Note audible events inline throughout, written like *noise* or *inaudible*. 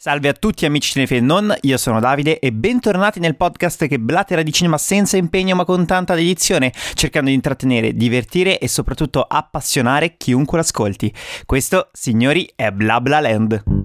Salve a tutti amici cinefili non, io sono Davide e bentornati nel podcast che blatera di cinema senza impegno ma con tanta dedizione, cercando di intrattenere, divertire e soprattutto appassionare chiunque l'ascolti. Questo, signori, è Bla Bla Land.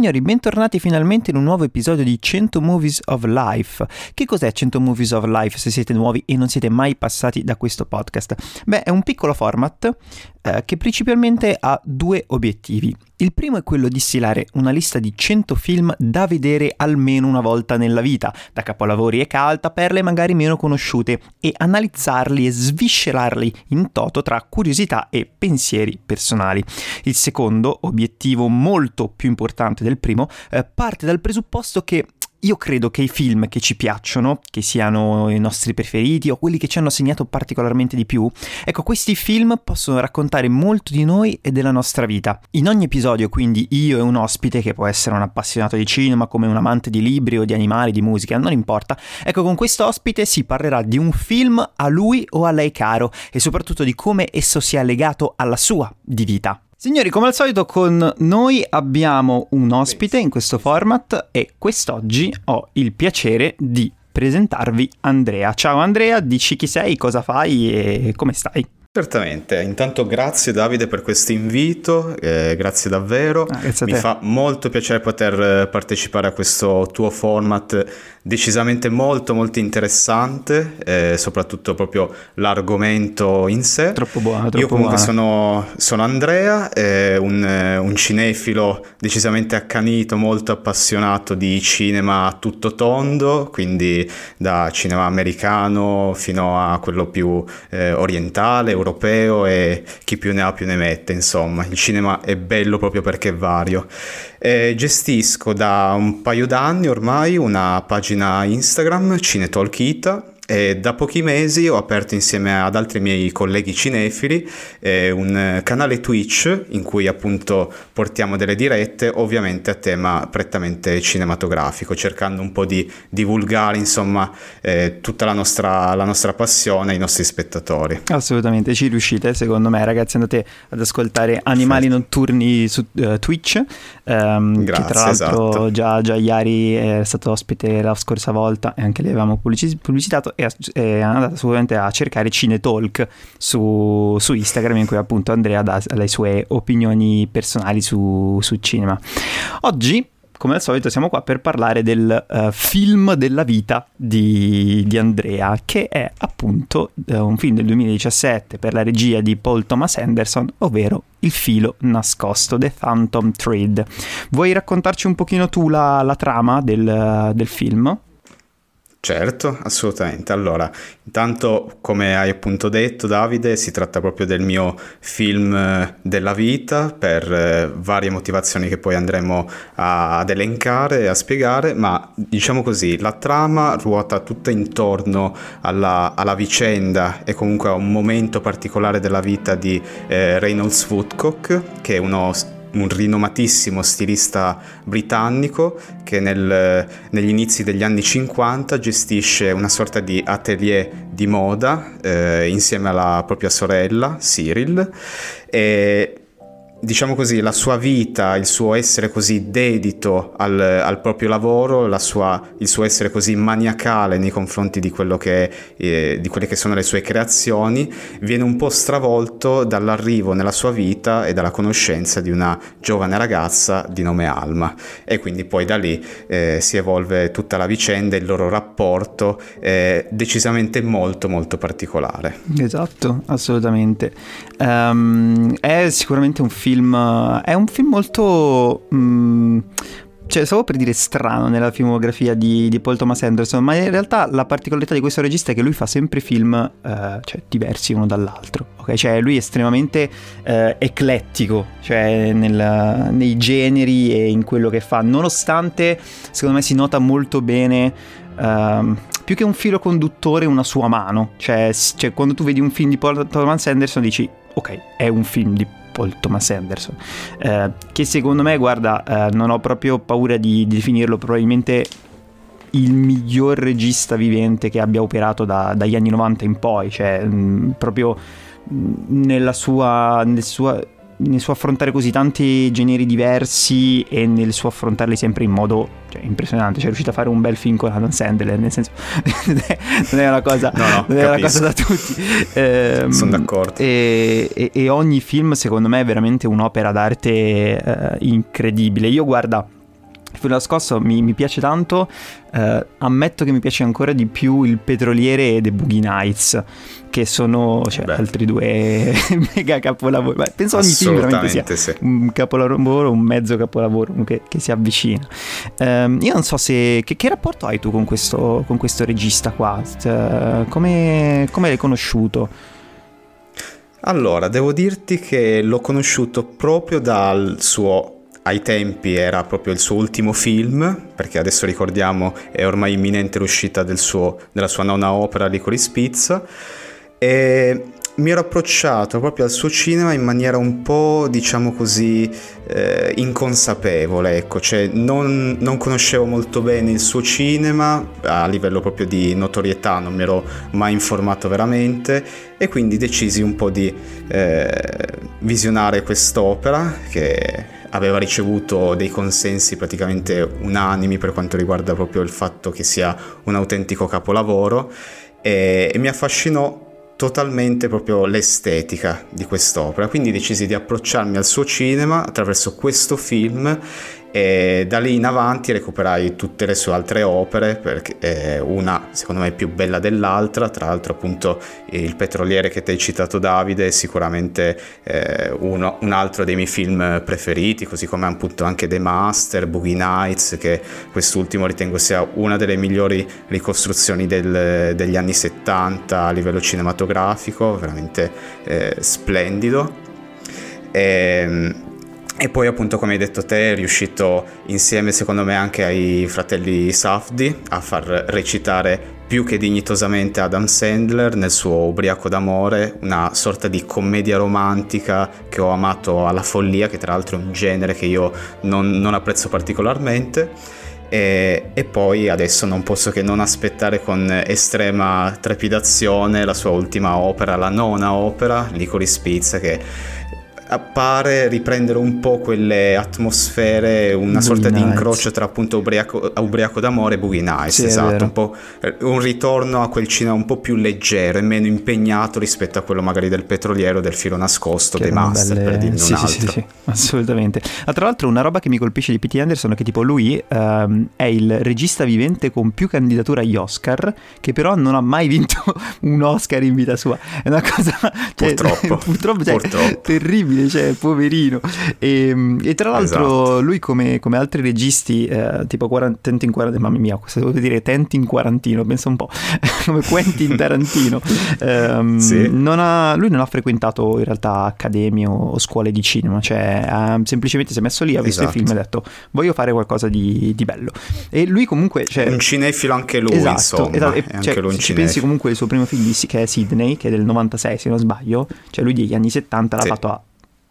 Signori, bentornati finalmente in un nuovo episodio di 100 Movies of Life. Che cos'è 100 Movies of Life se siete nuovi e non siete mai passati da questo podcast? Beh, è un piccolo format eh, che principalmente ha due obiettivi. Il primo è quello di stilare una lista di 100 film da vedere almeno una volta nella vita, da capolavori e cult a perle magari meno conosciute, e analizzarli e sviscerarli in toto tra curiosità e pensieri personali. Il secondo, obiettivo molto più importante del primo, eh, parte dal presupposto che io credo che i film che ci piacciono, che siano i nostri preferiti o quelli che ci hanno segnato particolarmente di più, ecco, questi film possono raccontare molto di noi e della nostra vita. In ogni episodio, quindi, io e un ospite, che può essere un appassionato di cinema, come un amante di libri o di animali, di musica, non importa, ecco, con questo ospite si parlerà di un film a lui o a lei caro e soprattutto di come esso sia legato alla sua di vita. Signori, come al solito con noi abbiamo un ospite in questo format e quest'oggi ho il piacere di presentarvi Andrea. Ciao Andrea, dici chi sei, cosa fai e come stai? Certamente, intanto grazie Davide per questo invito, eh, grazie davvero, ah, grazie mi fa molto piacere poter eh, partecipare a questo tuo format decisamente molto molto interessante, eh, soprattutto proprio l'argomento in sé. Troppo buono, troppo Io comunque buona. sono, sono, Andrea, eh, un, un, cinefilo decisamente accanito, molto appassionato di cinema tutto tondo, quindi da cinema americano fino a quello più eh, orientale, europeo e chi più ne ha più ne mette, insomma, il cinema è bello proprio perché è vario. Eh, gestisco da un paio d'anni ormai una pagina Instagram, Cinetalkita, e da pochi mesi ho aperto insieme ad altri miei colleghi cinefili eh, un canale Twitch in cui appunto portiamo delle dirette, ovviamente a tema prettamente cinematografico, cercando un po' di divulgare insomma eh, tutta la nostra, la nostra passione ai nostri spettatori. Assolutamente, ci riuscite secondo me ragazzi, andate ad ascoltare Animali Perfetto. Notturni su uh, Twitch, um, Grazie, che tra l'altro esatto. già, già Iari è stato ospite la scorsa volta e anche lì avevamo pubblicitato e, e andate assolutamente a cercare Cinetalk su, su Instagram in cui appunto Andrea dà le sue opinioni personali su, su cinema. Oggi come al solito siamo qua per parlare del uh, film della vita di, di, Andrea, che è appunto uh, un film del 2017 per la regia di Paul Thomas Anderson, ovvero Il filo nascosto, The Phantom Thread. Vuoi raccontarci un pochino tu la, la trama del, uh, del film? Certo, assolutamente. Allora, intanto, come hai appunto detto, Davide, si tratta proprio del mio film eh, della vita per eh, varie motivazioni che poi andremo a, ad elencare e a spiegare, ma diciamo così, la trama ruota tutta intorno alla, alla vicenda e comunque a un momento particolare della vita di eh, Reynolds Woodcock, che è uno un rinomatissimo stilista britannico che nel, negli inizi degli anni 50 gestisce una sorta di atelier di moda eh, insieme alla propria sorella Cyril e diciamo così, la sua vita, il suo essere così dedito al, al proprio lavoro, sua, il suo essere così maniacale nei confronti di, che, eh, di, quelle che sono le sue creazioni, viene un po' stravolto dall'arrivo nella sua vita e dalla conoscenza di una giovane ragazza di nome Alma. E quindi poi da lì eh, si evolve tutta la vicenda, il loro rapporto è decisamente molto molto particolare. Esatto, assolutamente. Um, è sicuramente un film film. È un film molto. Mm, cioè, stavo per dire strano nella filmografia di, di, Paul Thomas Anderson, ma in realtà la particolarità di questo regista è che lui fa sempre film eh, cioè, diversi uno dall'altro. Ok, cioè lui è estremamente eh, eclettico, cioè nel, nei generi e in quello che fa, nonostante secondo me si nota molto bene. Uh, più che un filo conduttore, una sua mano. Cioè, cioè, quando tu vedi un film di Paul Thomas Anderson dici, ok, è un film di Paul Thomas Anderson, eh, che secondo me, guarda, eh, non ho proprio paura di, di definirlo probabilmente il miglior regista vivente che abbia operato da, dagli anni 90 in poi, cioè mh, proprio nella sua, nel, sua, nel suo affrontare così tanti generi diversi e nel suo affrontarli sempre in modo cioè, impressionante, cioè è riuscito a fare un bel film con Adam Sandler, nel senso *laughs* non è una cosa, no, no, è una cosa da tutti. Eh, Sono d'accordo. E, e, e, ogni film secondo me è veramente un'opera d'arte eh, incredibile. Io guarda Fuori nascosto mi, mi piace tanto, eh, ammetto che mi piace ancora di più il Petroliere e The Boogie Nights, che sono cioè, altri due *laughs* mega capolavori. Beh, penso ogni film veramente sia sì. un capolavoro, un mezzo capolavoro che, che si avvicina. Eh, io non so se... Che, che, rapporto hai tu con questo, con questo regista qua? Cioè, come, come l'hai conosciuto? Allora, devo dirti che l'ho conosciuto proprio dal suo ai tempi era proprio il suo ultimo film, perché adesso ricordiamo è ormai imminente l'uscita del suo, della sua nona opera Licorice Pizza, e mi ero approcciato proprio al suo cinema in maniera un po', diciamo così, eh, inconsapevole, ecco, cioè non, non, conoscevo molto bene il suo cinema a livello proprio di notorietà, non mi ero mai informato veramente e quindi decisi un po' di eh, visionare quest'opera che aveva ricevuto dei consensi praticamente unanimi per quanto riguarda proprio il fatto che sia un autentico capolavoro e, e mi affascinò totalmente proprio l'estetica di quest'opera, quindi decisi di approcciarmi al suo cinema attraverso questo film e da lì in avanti recuperai tutte le sue altre opere, perché eh, una secondo me è più bella dell'altra, tra l'altro appunto Il petroliere che ti hai citato Davide è sicuramente eh, uno, un altro dei miei film preferiti, così come appunto anche The Master, Boogie Nights, che quest'ultimo ritengo sia una delle migliori ricostruzioni del, degli anni 70 a livello cinematografico, veramente eh, splendido. E, ehm, e poi appunto come hai detto te è riuscito insieme secondo me anche ai fratelli Safdi a far recitare più che dignitosamente Adam Sandler nel suo Ubriaco d'amore, una sorta di commedia romantica che ho amato alla follia, che tra l'altro è un genere che io non, non apprezzo particolarmente. E, e, poi adesso non posso che non aspettare con estrema trepidazione la sua ultima opera, la nona opera, Licorice Pizza, che appare riprendere un po' quelle atmosfere, una Boogie sorta Nights. di incrocio tra appunto ubriaco, ubriaco d'amore e Boogie Nights, sì, esatto, un, po', eh, un ritorno a quel cinema un po' più leggero e meno impegnato rispetto a quello magari del petroliero, del filo nascosto, che dei master, belle... per dirne sì, un altro. Sì, sì, assolutamente. Ma tra l'altro una roba che mi colpisce di P.T. Anderson è che tipo lui um, è il regista vivente con più candidature agli Oscar, che però non ha mai vinto *laughs* un Oscar in vita sua. È una cosa... Cioè, purtroppo. *laughs* purtroppo, cioè, purtroppo. terribile incredibile, cioè, poverino. E, ehm, e tra l'altro esatto. lui come, come, altri registi, eh, tipo Tenti in quarantino, mamma mia, cosa devo dire? Tenti in quarantino, pensa un po', *laughs* come Quentin Tarantino. um, *laughs* sì. non ha, lui non ha frequentato in realtà accademie o, scuole di cinema, cioè ha, semplicemente si è messo lì, ha visto esatto. i film e ha detto voglio fare qualcosa di, di bello. E lui comunque... Cioè, un cinefilo anche lui, esatto, insomma. Esatto. E, cioè, se ci pensi comunque il suo primo film che è Sydney, che è del 96 se non sbaglio, cioè lui degli anni 70 l'ha sì. fatto a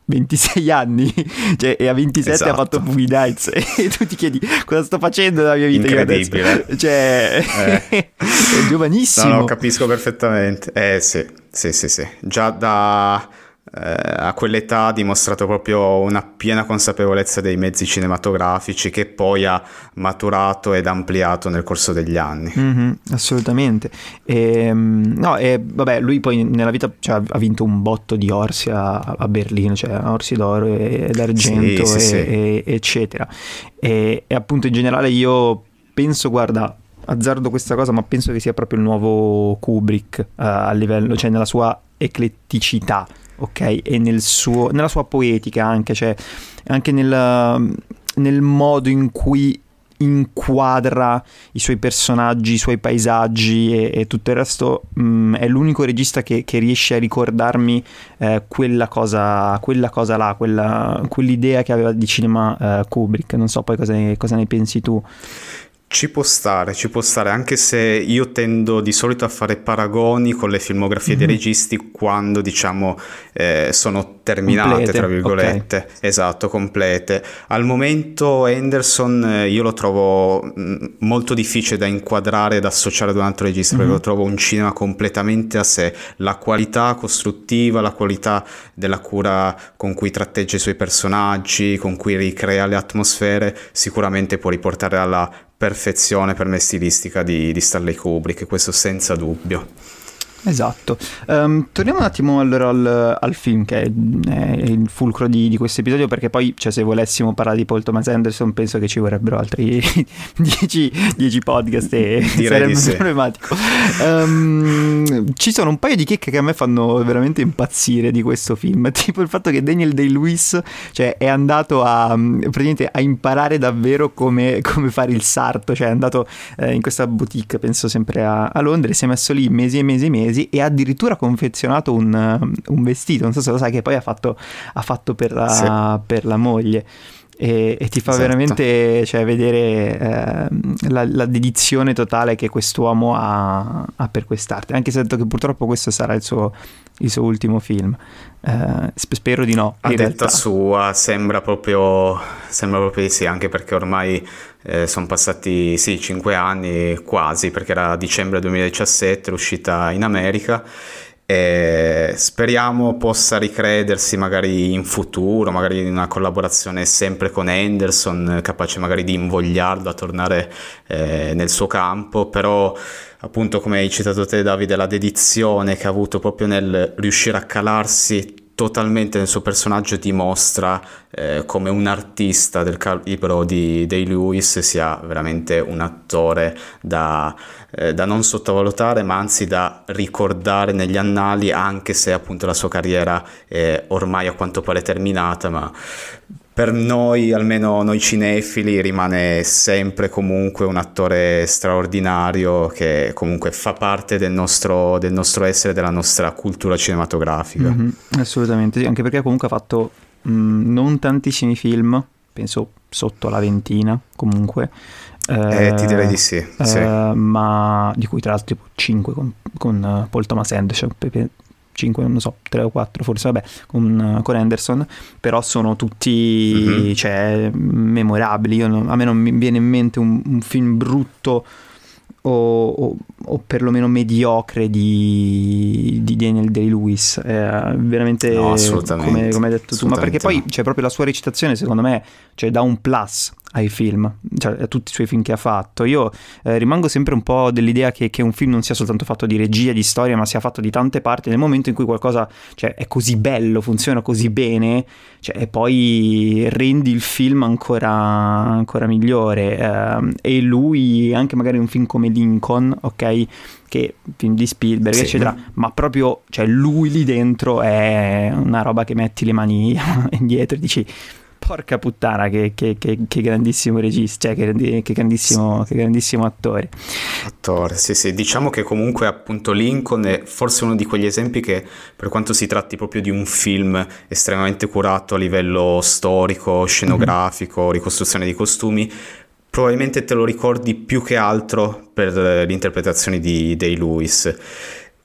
26 anni *laughs* cioè, e a 27 esatto. ha fatto Movie Nights. *laughs* E tu ti chiedi cosa sto facendo nella mia vita? Incredibile. *laughs* cioè eh. è giovanissimo. No, no capisco perfettamente. Eh sì sì sì sì. Già da a quell'età ha dimostrato proprio una piena consapevolezza dei mezzi cinematografici che poi ha maturato ed ampliato nel corso degli anni. Mm-hmm, assolutamente. E, ehm, no, e vabbè, lui poi nella vita cioè, ha vinto un botto di orsi a, a Berlino, cioè orsi d'oro e d'argento, sì, e, sì, e, eccetera. E, e appunto in generale io penso, guarda, azzardo questa cosa, ma penso che sia proprio il nuovo Kubrick uh, a livello, cioè nella sua ecletticità ok? E nel suo, nella sua poetica anche, cioè anche nel, nel modo in cui inquadra i suoi personaggi, i suoi paesaggi e, e tutto il resto, mh, mm, è l'unico regista che, che riesce a ricordarmi eh, quella, cosa, quella cosa là, quella, quell'idea che aveva di cinema eh, Kubrick. Non so poi cosa ne, cosa ne pensi tu. Ci può stare, ci può stare, anche se io tendo di solito a fare paragoni con le filmografie mm-hmm. dei mhm. registi quando diciamo eh, sono terminate, complete. tra virgolette, okay. esatto, complete. Al momento Anderson eh, io lo trovo mm, molto difficile da inquadrare e da associare ad un altro regista, mm-hmm. perché lo trovo un cinema completamente a sé. La qualità costruttiva, la qualità della cura con cui tratteggia i suoi personaggi, con cui ricrea le atmosfere, sicuramente può riportare alla perfezione per me stilistica di, di Stanley Kubrick, questo senza dubbio. Esatto. Um, torniamo un attimo allora al, al, film che è, è il fulcro di, di questo episodio perché poi cioè, se volessimo parlare di Paul Thomas Anderson penso che ci vorrebbero altri *laughs* 10 podcast e *laughs* Direi sarebbe problematico. Um, ci sono un paio di chicche che a me fanno veramente impazzire di questo film, *laughs* tipo il fatto che Daniel Day-Lewis cioè, è andato a, a imparare davvero come, come, fare il sarto, cioè è andato eh, in questa boutique, penso sempre a, a Londra, si è messo lì mesi e mesi e mesi mesi e ha addirittura confezionato un, un, vestito, non so se lo sai, che poi ha fatto, ha fatto per, la, sì. per la moglie. E, e, ti fa esatto. veramente cioè, vedere eh, la, la, dedizione totale che quest'uomo ha, ha, per quest'arte, anche se ha detto che purtroppo questo sarà il suo, il suo ultimo film. Eh, spero di no. A detta realtà. sua sembra proprio, sembra proprio di sì, anche perché ormai eh, sono passati sì, 5 anni quasi, perché era dicembre 2017, l'uscita in America e speriamo possa ricredersi magari in futuro, magari in una collaborazione sempre con Henderson, capace magari di invogliarlo a tornare eh, nel suo campo, però appunto come hai citato te Davide, la dedizione che ha avuto proprio nel riuscire a calarsi totalmente nel suo personaggio dimostra eh, come un artista del calibro di Day Lewis sia veramente un attore da, eh, da, non sottovalutare ma anzi da ricordare negli annali anche se appunto la sua carriera è ormai a quanto pare terminata ma per noi, almeno noi cinefili, rimane sempre comunque un attore straordinario che comunque fa parte del nostro, del nostro essere, della nostra cultura cinematografica. Mm-hmm, assolutamente, sì, anche perché comunque ha fatto mh, mm, non tantissimi film, penso sotto la ventina comunque. Eh, ti direi di sì, eh, sì. ma di cui tra l'altro 5 con, con Paul Thomas Anderson, 5, non so, 3 o 4 forse, vabbè, con, con Anderson, però sono tutti mm-hmm. cioè, memorabili. Non, a me non mi viene in mente un, un film brutto o, o, o, perlomeno mediocre di, di Daniel Day-Lewis. Eh, veramente, no, come, come, hai detto tu, ma perché poi c'è cioè, proprio la sua recitazione, secondo me, cioè, dà un plus ai film, cioè a tutti i suoi film che ha fatto. Io eh, rimango sempre un po' dell'idea che, che, un film non sia soltanto fatto di regia, di storia, ma sia fatto di tante parti. Nel momento in cui qualcosa cioè, è così bello, funziona così bene, cioè, e poi rendi il film ancora, ancora migliore. Eh, e lui, anche magari un film come Lincoln, ok? Che film di Spielberg, sì. eccetera, ma proprio cioè, lui lì dentro è una roba che metti le mani *laughs* indietro e dici porca puttana, che, che, che, che grandissimo regista, cioè che, grandissimo, che grandissimo attore. Attore, sì, sì. Diciamo che comunque appunto Lincoln è forse uno di quegli esempi che, per quanto si tratti proprio di un film estremamente curato a livello storico, scenografico, ricostruzione di costumi, probabilmente te lo ricordi più che altro per l'interpretazione di Day Lewis.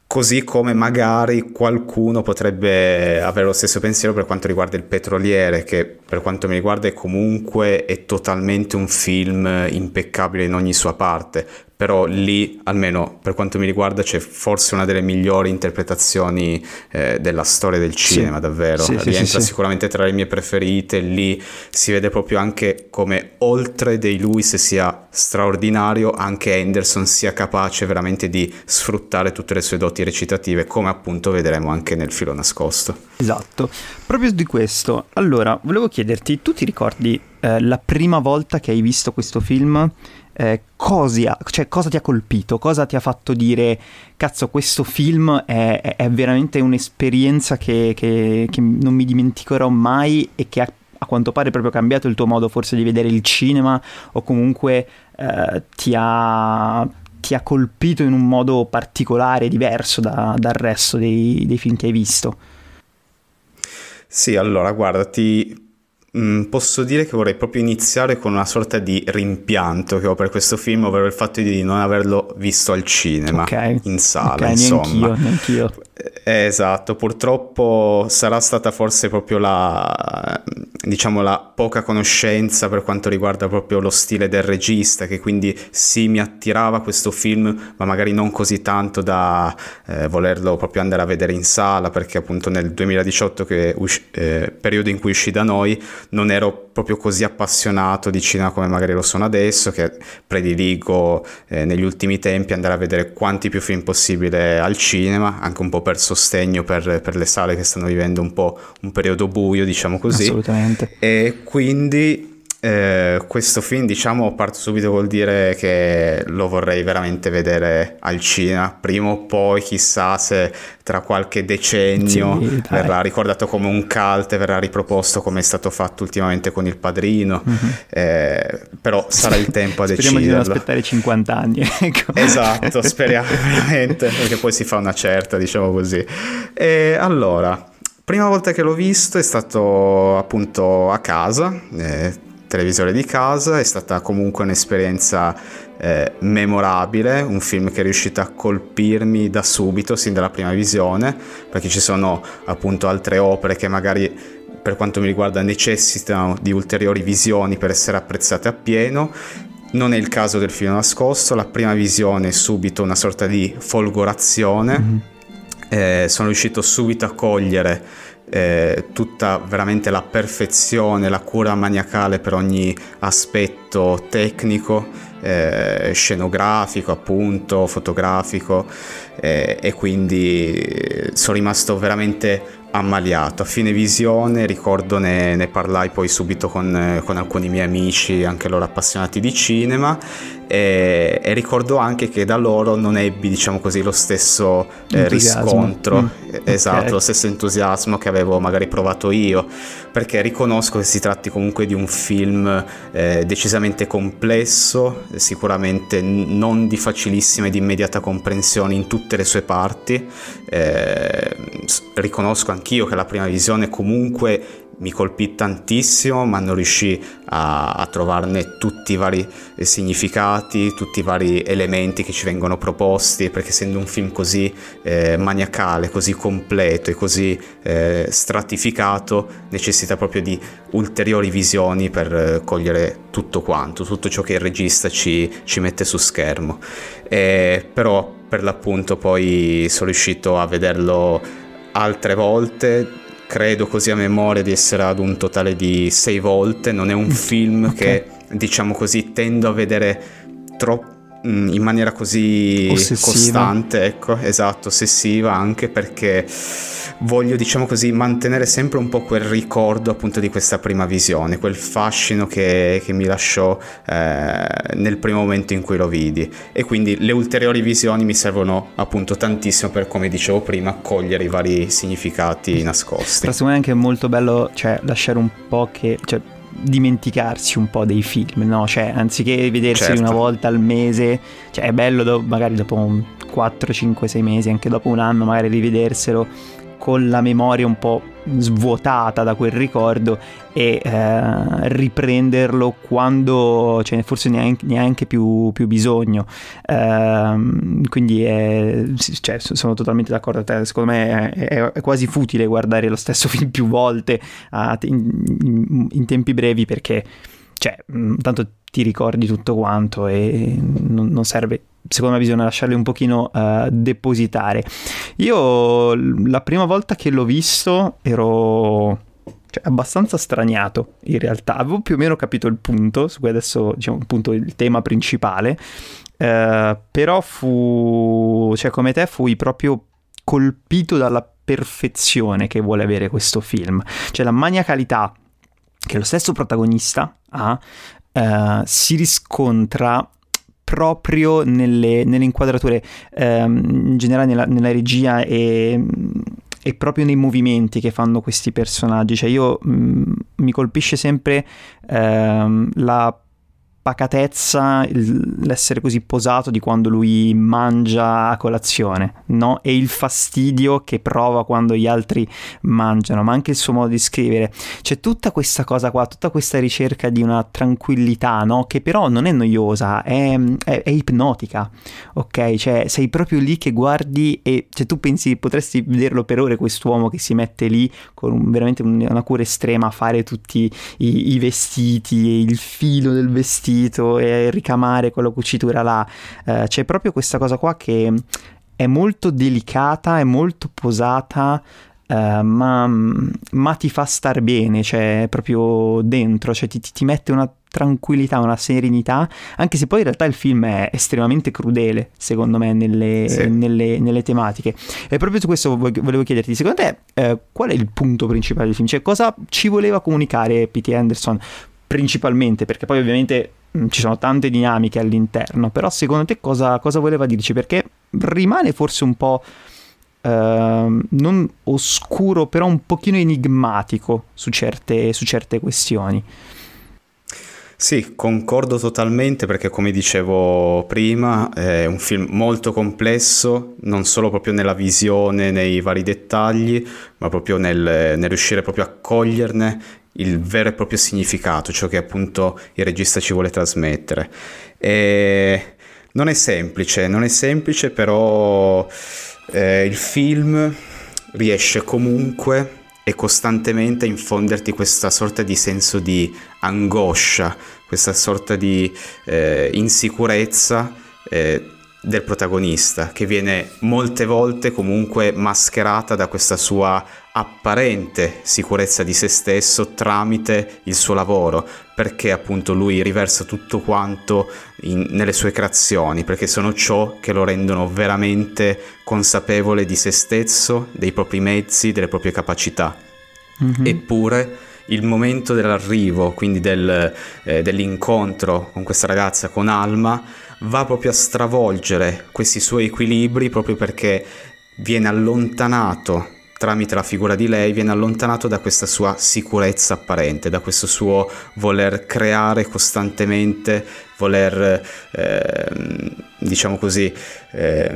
Così come magari qualcuno potrebbe avere lo stesso pensiero per quanto riguarda il petroliere, che per quanto mi riguarda è comunque è totalmente un film impeccabile in ogni sua parte, però lì, almeno per quanto mi riguarda, c'è forse una delle migliori interpretazioni eh, della storia del cinema, sì. davvero. Sì, Rientra sì, sicuramente tra le mie preferite, lì si vede proprio anche come oltre dei Lewis sia straordinario, anche Anderson sia capace veramente di sfruttare tutte le sue doti recitative, come appunto vedremo anche nel filo nascosto. Esatto, proprio di questo. Allora, volevo chiederti, tu ti ricordi eh, la prima volta che hai visto questo film? Eh, cosa, cioè, cosa, ti ha colpito, cosa ti ha fatto dire cazzo questo film è, è veramente un'esperienza che, che, che, non mi dimenticherò mai e che ha a quanto pare proprio cambiato il tuo modo forse di vedere il cinema o comunque eh, ti, ha, ti, ha, colpito in un modo particolare, diverso da, dal resto dei, dei film che hai visto? Sì, allora guarda, ti, posso dire che vorrei proprio iniziare con una sorta di rimpianto che ho per questo film, ovvero il fatto di non averlo visto al cinema, okay. in sala, okay, insomma. Neanch'io, neanch'io. Eh, esatto, purtroppo sarà stata forse proprio la, diciamo, la poca conoscenza per quanto riguarda proprio lo stile del regista, che quindi sì mi attirava questo film, ma magari non così tanto da eh, volerlo proprio andare a vedere in sala, perché appunto nel 2018, che usci- eh, periodo in cui uscì da noi, non ero proprio così appassionato di cinema come magari lo sono adesso, che prediligo eh, negli ultimi tempi andare a vedere quanti più film possibile al cinema, anche un po' per sostegno per, per le sale che stanno vivendo un po' un periodo buio, diciamo così. Assolutamente. E quindi eh, questo film, diciamo, parto subito col dire che lo vorrei veramente vedere al cinema. Prima o poi, chissà se tra qualche decennio sì, verrà ricordato come un cult, verrà riproposto come è stato fatto ultimamente con Il Padrino. Mm-hmm. Eh, però sarà il tempo a speriamo *laughs* deciderlo. Speriamo di non aspettare 50 anni. *laughs* Ecco. Esatto, speriamo *laughs* veramente, perché poi si fa una certa, diciamo così. E allora... Prima volta che l'ho visto è stato appunto a casa, eh, televisore di casa, è stata comunque un'esperienza eh, memorabile, un film che è riuscito a colpirmi da subito, sin dalla prima visione, perché ci sono appunto altre opere che magari per quanto mi riguarda necessitano di ulteriori visioni per essere apprezzate appieno. Non è il caso del film nascosto, la prima visione è subito una sorta di folgorazione, mm-hmm. eh, sono riuscito subito a cogliere eh, tutta veramente la perfezione, la cura maniacale per ogni aspetto tecnico, eh, scenografico, appunto, fotografico eh, e quindi sono rimasto veramente ammaliato. A fine visione, ricordo, ne, ne parlai poi subito con, con, alcuni miei amici, anche loro appassionati di cinema, e, e, ricordo anche che da loro non ebbi, diciamo così, lo stesso eh, riscontro, mm. esatto, okay. lo stesso entusiasmo che avevo magari provato io, perché riconosco che si tratti comunque di un film eh, decisamente complesso, sicuramente non di facilissima ed immediata comprensione in tutte le sue parti. Eh, riconosco anch'io che la prima visione comunque mi colpì tantissimo, ma non riuscì a, a, trovarne tutti i vari significati, tutti i vari elementi che ci vengono proposti, perché essendo un film così eh, maniacale, così completo e così eh, stratificato, necessita proprio di ulteriori visioni per eh, cogliere tutto quanto, tutto ciò che il regista ci, ci mette su schermo. Eh, però per l'appunto poi sono riuscito a vederlo altre volte credo così a memoria di essere ad un totale di sei volte, non è un *laughs* film okay. che diciamo così tendo a vedere troppo in maniera così ossessiva. costante, ecco, esatto, ossessiva anche perché voglio, diciamo così, mantenere sempre un po' quel ricordo appunto di questa prima visione, quel fascino che, che mi lasciò eh, nel primo momento in cui lo vidi. E quindi le ulteriori visioni mi servono appunto tantissimo per, come dicevo prima, cogliere i vari significati nascosti. Però secondo me è anche molto bello, cioè, lasciare un po' che... Cioè dimenticarsi un po' dei film, no? Cioè, anziché vedersi certo. una volta al mese, cioè è bello do- magari dopo 4, 5, 6 mesi, anche dopo un anno, magari rivederselo con la memoria un po' svuotata da quel ricordo e eh, riprenderlo quando ce ne forse neanche, neanche più, più, bisogno. Eh, quindi è, cioè, sono totalmente d'accordo con te. Secondo me è, è, quasi futile guardare lo stesso *laughs* film più volte a, in, in, tempi brevi perché, cioè, tanto ti ricordi tutto quanto e non, non serve secondo la visione lasciarli un pochino uh, depositare. Io la prima volta che l'ho visto ero cioè, abbastanza straniato in realtà, avevo più o meno capito il punto, su cui adesso diciamo appunto il tema principale, uh, però fu, cioè come te fui proprio colpito dalla perfezione che vuole avere questo film, cioè la maniacalità che lo stesso protagonista ha, uh, si riscontra proprio nelle, nelle inquadrature, ehm, in generale nella, nella regia e, e, proprio nei movimenti che fanno questi personaggi. Cioè io mh, mm, mi colpisce sempre ehm, la pacatezza, l'essere così posato di quando lui mangia a colazione, no? E il fastidio che prova quando gli altri mangiano, ma anche il suo modo di scrivere. C'è tutta questa cosa qua, tutta questa ricerca di una tranquillità, no? Che però non è noiosa, è, è, è ipnotica, ok? Cioè sei proprio lì che guardi e cioè, tu pensi potresti vederlo per ore quest'uomo che si mette lì con un, veramente una cura estrema a fare tutti i, i vestiti, il filo del vestito vestito e ricamare quella cucitura là. Eh, c'è proprio questa cosa qua che è molto delicata, è molto posata. Uh, ma, ma, ti fa star bene, cioè proprio dentro, cioè ti, ti, mette una tranquillità, una serenità, anche se poi in realtà il film è estremamente crudele, secondo me, nelle, sì. nelle, nelle tematiche. E proprio su questo volevo chiederti, secondo te eh, qual è il punto principale del film? Cioè cosa ci voleva comunicare P.T. Anderson principalmente? Perché poi ovviamente ci sono tante dinamiche all'interno, però secondo te cosa, cosa voleva dirci? Perché rimane forse un po'... Uh, non oscuro, però un pochino enigmatico su certe, su certe questioni. Sì, concordo totalmente perché come dicevo prima è un film molto complesso, non solo proprio nella visione, nei vari dettagli, ma proprio nel, nel riuscire proprio a coglierne il vero e proprio significato, ciò che appunto il regista ci vuole trasmettere. E non è semplice, non è semplice, però eh, il film riesce comunque e costantemente a infonderti questa sorta di senso di angoscia, questa sorta di eh, insicurezza eh, del protagonista, che viene molte volte comunque mascherata da questa sua apparente sicurezza di se stesso tramite il suo lavoro, perché appunto lui riversa tutto quanto in, nelle sue creazioni, perché sono ciò che lo rendono veramente consapevole di se stesso, dei propri mezzi, delle proprie capacità. Mm-hmm. Eppure il momento dell'arrivo, quindi del, eh, dell'incontro con questa ragazza, con Alma, va proprio a stravolgere questi suoi equilibri proprio perché viene allontanato tramite la figura di lei viene allontanato da questa sua sicurezza apparente, da questo suo voler creare costantemente, voler, eh, diciamo così, eh,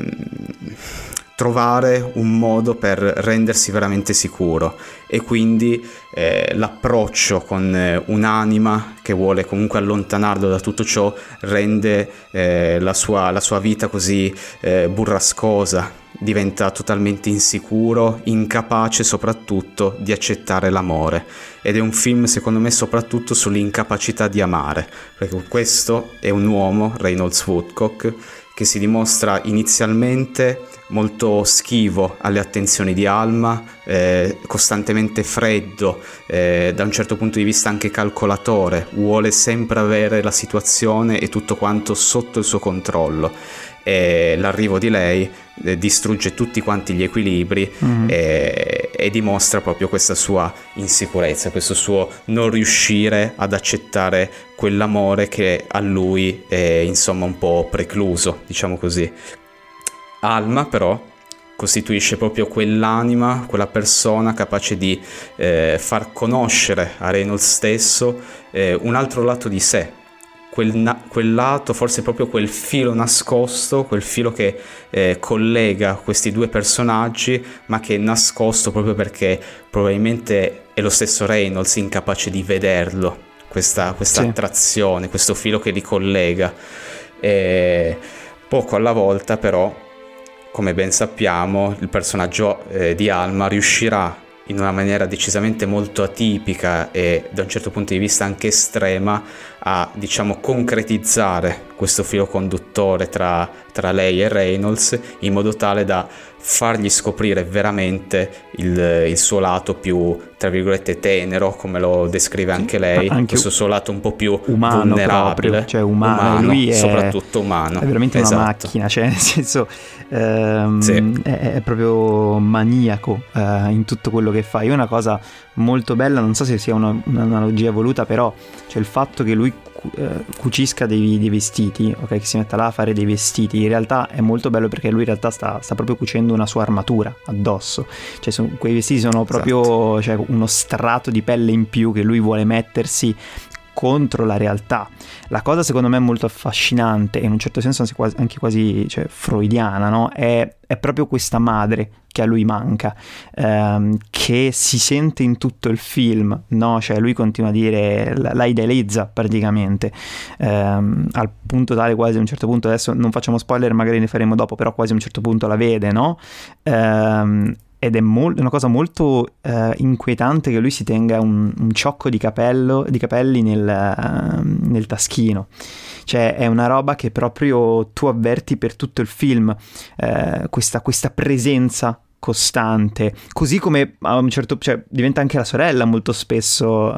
trovare un modo per rendersi veramente sicuro e quindi eh, l'approccio con eh, un'anima che vuole comunque allontanarlo da tutto ciò rende eh, la, sua, la, sua, vita così eh, burrascosa, diventa totalmente insicuro, incapace soprattutto di accettare l'amore. Ed è un film secondo me soprattutto sull'incapacità di amare perché questo è un uomo, Reynolds Woodcock, che si dimostra inizialmente molto schivo alle attenzioni di Alma, eh, costantemente freddo, eh, da un certo punto di vista anche calcolatore, vuole sempre avere la situazione e tutto quanto sotto il suo controllo. E l'arrivo di lei eh, distrugge tutti quanti gli equilibri mm-hmm. e, e, dimostra proprio questa sua insicurezza, questo suo non riuscire ad accettare quell'amore che a lui è insomma un po' precluso, diciamo così. Alma però costituisce proprio quell'anima, quella persona capace di eh, far conoscere a Reynolds stesso eh, un altro lato di sé, quel, na- quel, lato, forse proprio quel filo nascosto, quel filo che eh, collega questi due personaggi, ma che è nascosto proprio perché probabilmente è lo stesso Reynolds incapace di vederlo, questa, questa sì. attrazione, questo filo che li collega. E poco alla volta però come ben sappiamo, il personaggio eh, di Alma riuscirà in una maniera decisamente molto atipica e da un certo punto di vista anche estrema a diciamo concretizzare questo filo conduttore tra, tra lei e Reynolds in modo tale da fargli scoprire veramente il, il, suo lato più, tra virgolette, tenero, come lo descrive anche lei, anche questo suo lato un po' più umano vulnerabile, proprio, cioè umano, umano lui è, soprattutto umano. È veramente esatto. una macchina, cioè nel senso ehm, sì. è, è, proprio maniaco eh, in tutto quello che fa. Io una cosa molto bella, non so se sia una, un'analogia voluta, però c'è il fatto che lui eh, cucisca dei, dei, vestiti, ok? Che si metta là a fare dei vestiti. In realtà è molto bello perché lui in realtà sta, sta proprio cucendo una sua armatura addosso. Cioè, sono, quei vestiti sono proprio esatto. cioè, uno strato di pelle in più che lui vuole mettersi contro la realtà. La cosa secondo me molto affascinante e in un certo senso anche quasi cioè, freudiana, no? è, è, proprio questa madre che a lui manca, ehm, che si sente in tutto il film, no? cioè lui continua a dire, la, idealizza praticamente, ehm, al punto tale quasi a un certo punto, adesso non facciamo spoiler, magari ne faremo dopo, però quasi a un certo punto la vede, no? Ehm, ed è mol- una cosa molto uh, inquietante che lui si tenga un, un ciocco di, capello, di capelli nel, uh, nel, taschino. Cioè è una roba che proprio tu avverti per tutto il film, uh, questa, questa, presenza costante, così come a un certo cioè, diventa anche la sorella molto spesso,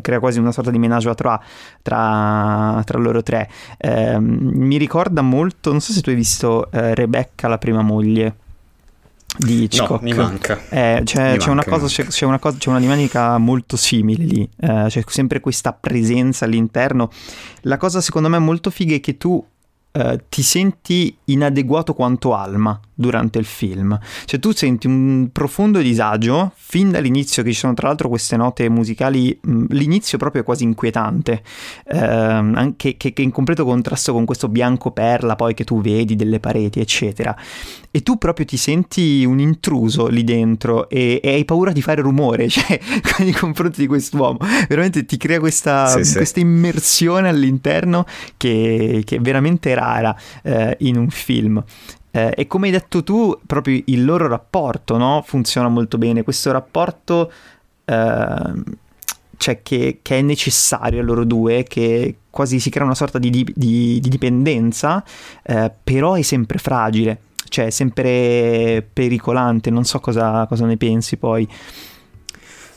crea quasi una sorta di menage à trois tra, tra loro tre. Ehm, mi ricorda molto, non so se tu hai visto Rebecca, la prima moglie di Hitchcock. No, mi manca. Eh, c'è, mi c'è, manca, una cosa, c'è, c'è, una cosa, c'è, una dinamica molto simile lì, eh, c'è sempre questa presenza all'interno. La cosa secondo me molto figa è che tu eh, ti senti inadeguato quanto Alma durante il film. Cioè tu senti un profondo disagio fin dall'inizio, che ci sono tra l'altro queste note musicali, mh, l'inizio proprio è quasi inquietante, eh, anche che, che, in completo contrasto con questo bianco perla poi che tu vedi delle pareti, eccetera. E tu proprio ti senti un intruso lì dentro e, e hai paura di fare rumore, *laughs* cioè nei confronti di quest'uomo. Veramente ti crea questa, sì, questa immersione all'interno che, che è veramente rara eh, in un film. Eh, e come hai detto tu, proprio il loro rapporto no? funziona molto bene. Questo rapporto eh, cioè che, che, è necessario a loro due, che quasi si crea una sorta di, di, di dipendenza, eh, però è sempre fragile, cioè è sempre pericolante. Non so cosa, cosa ne pensi poi.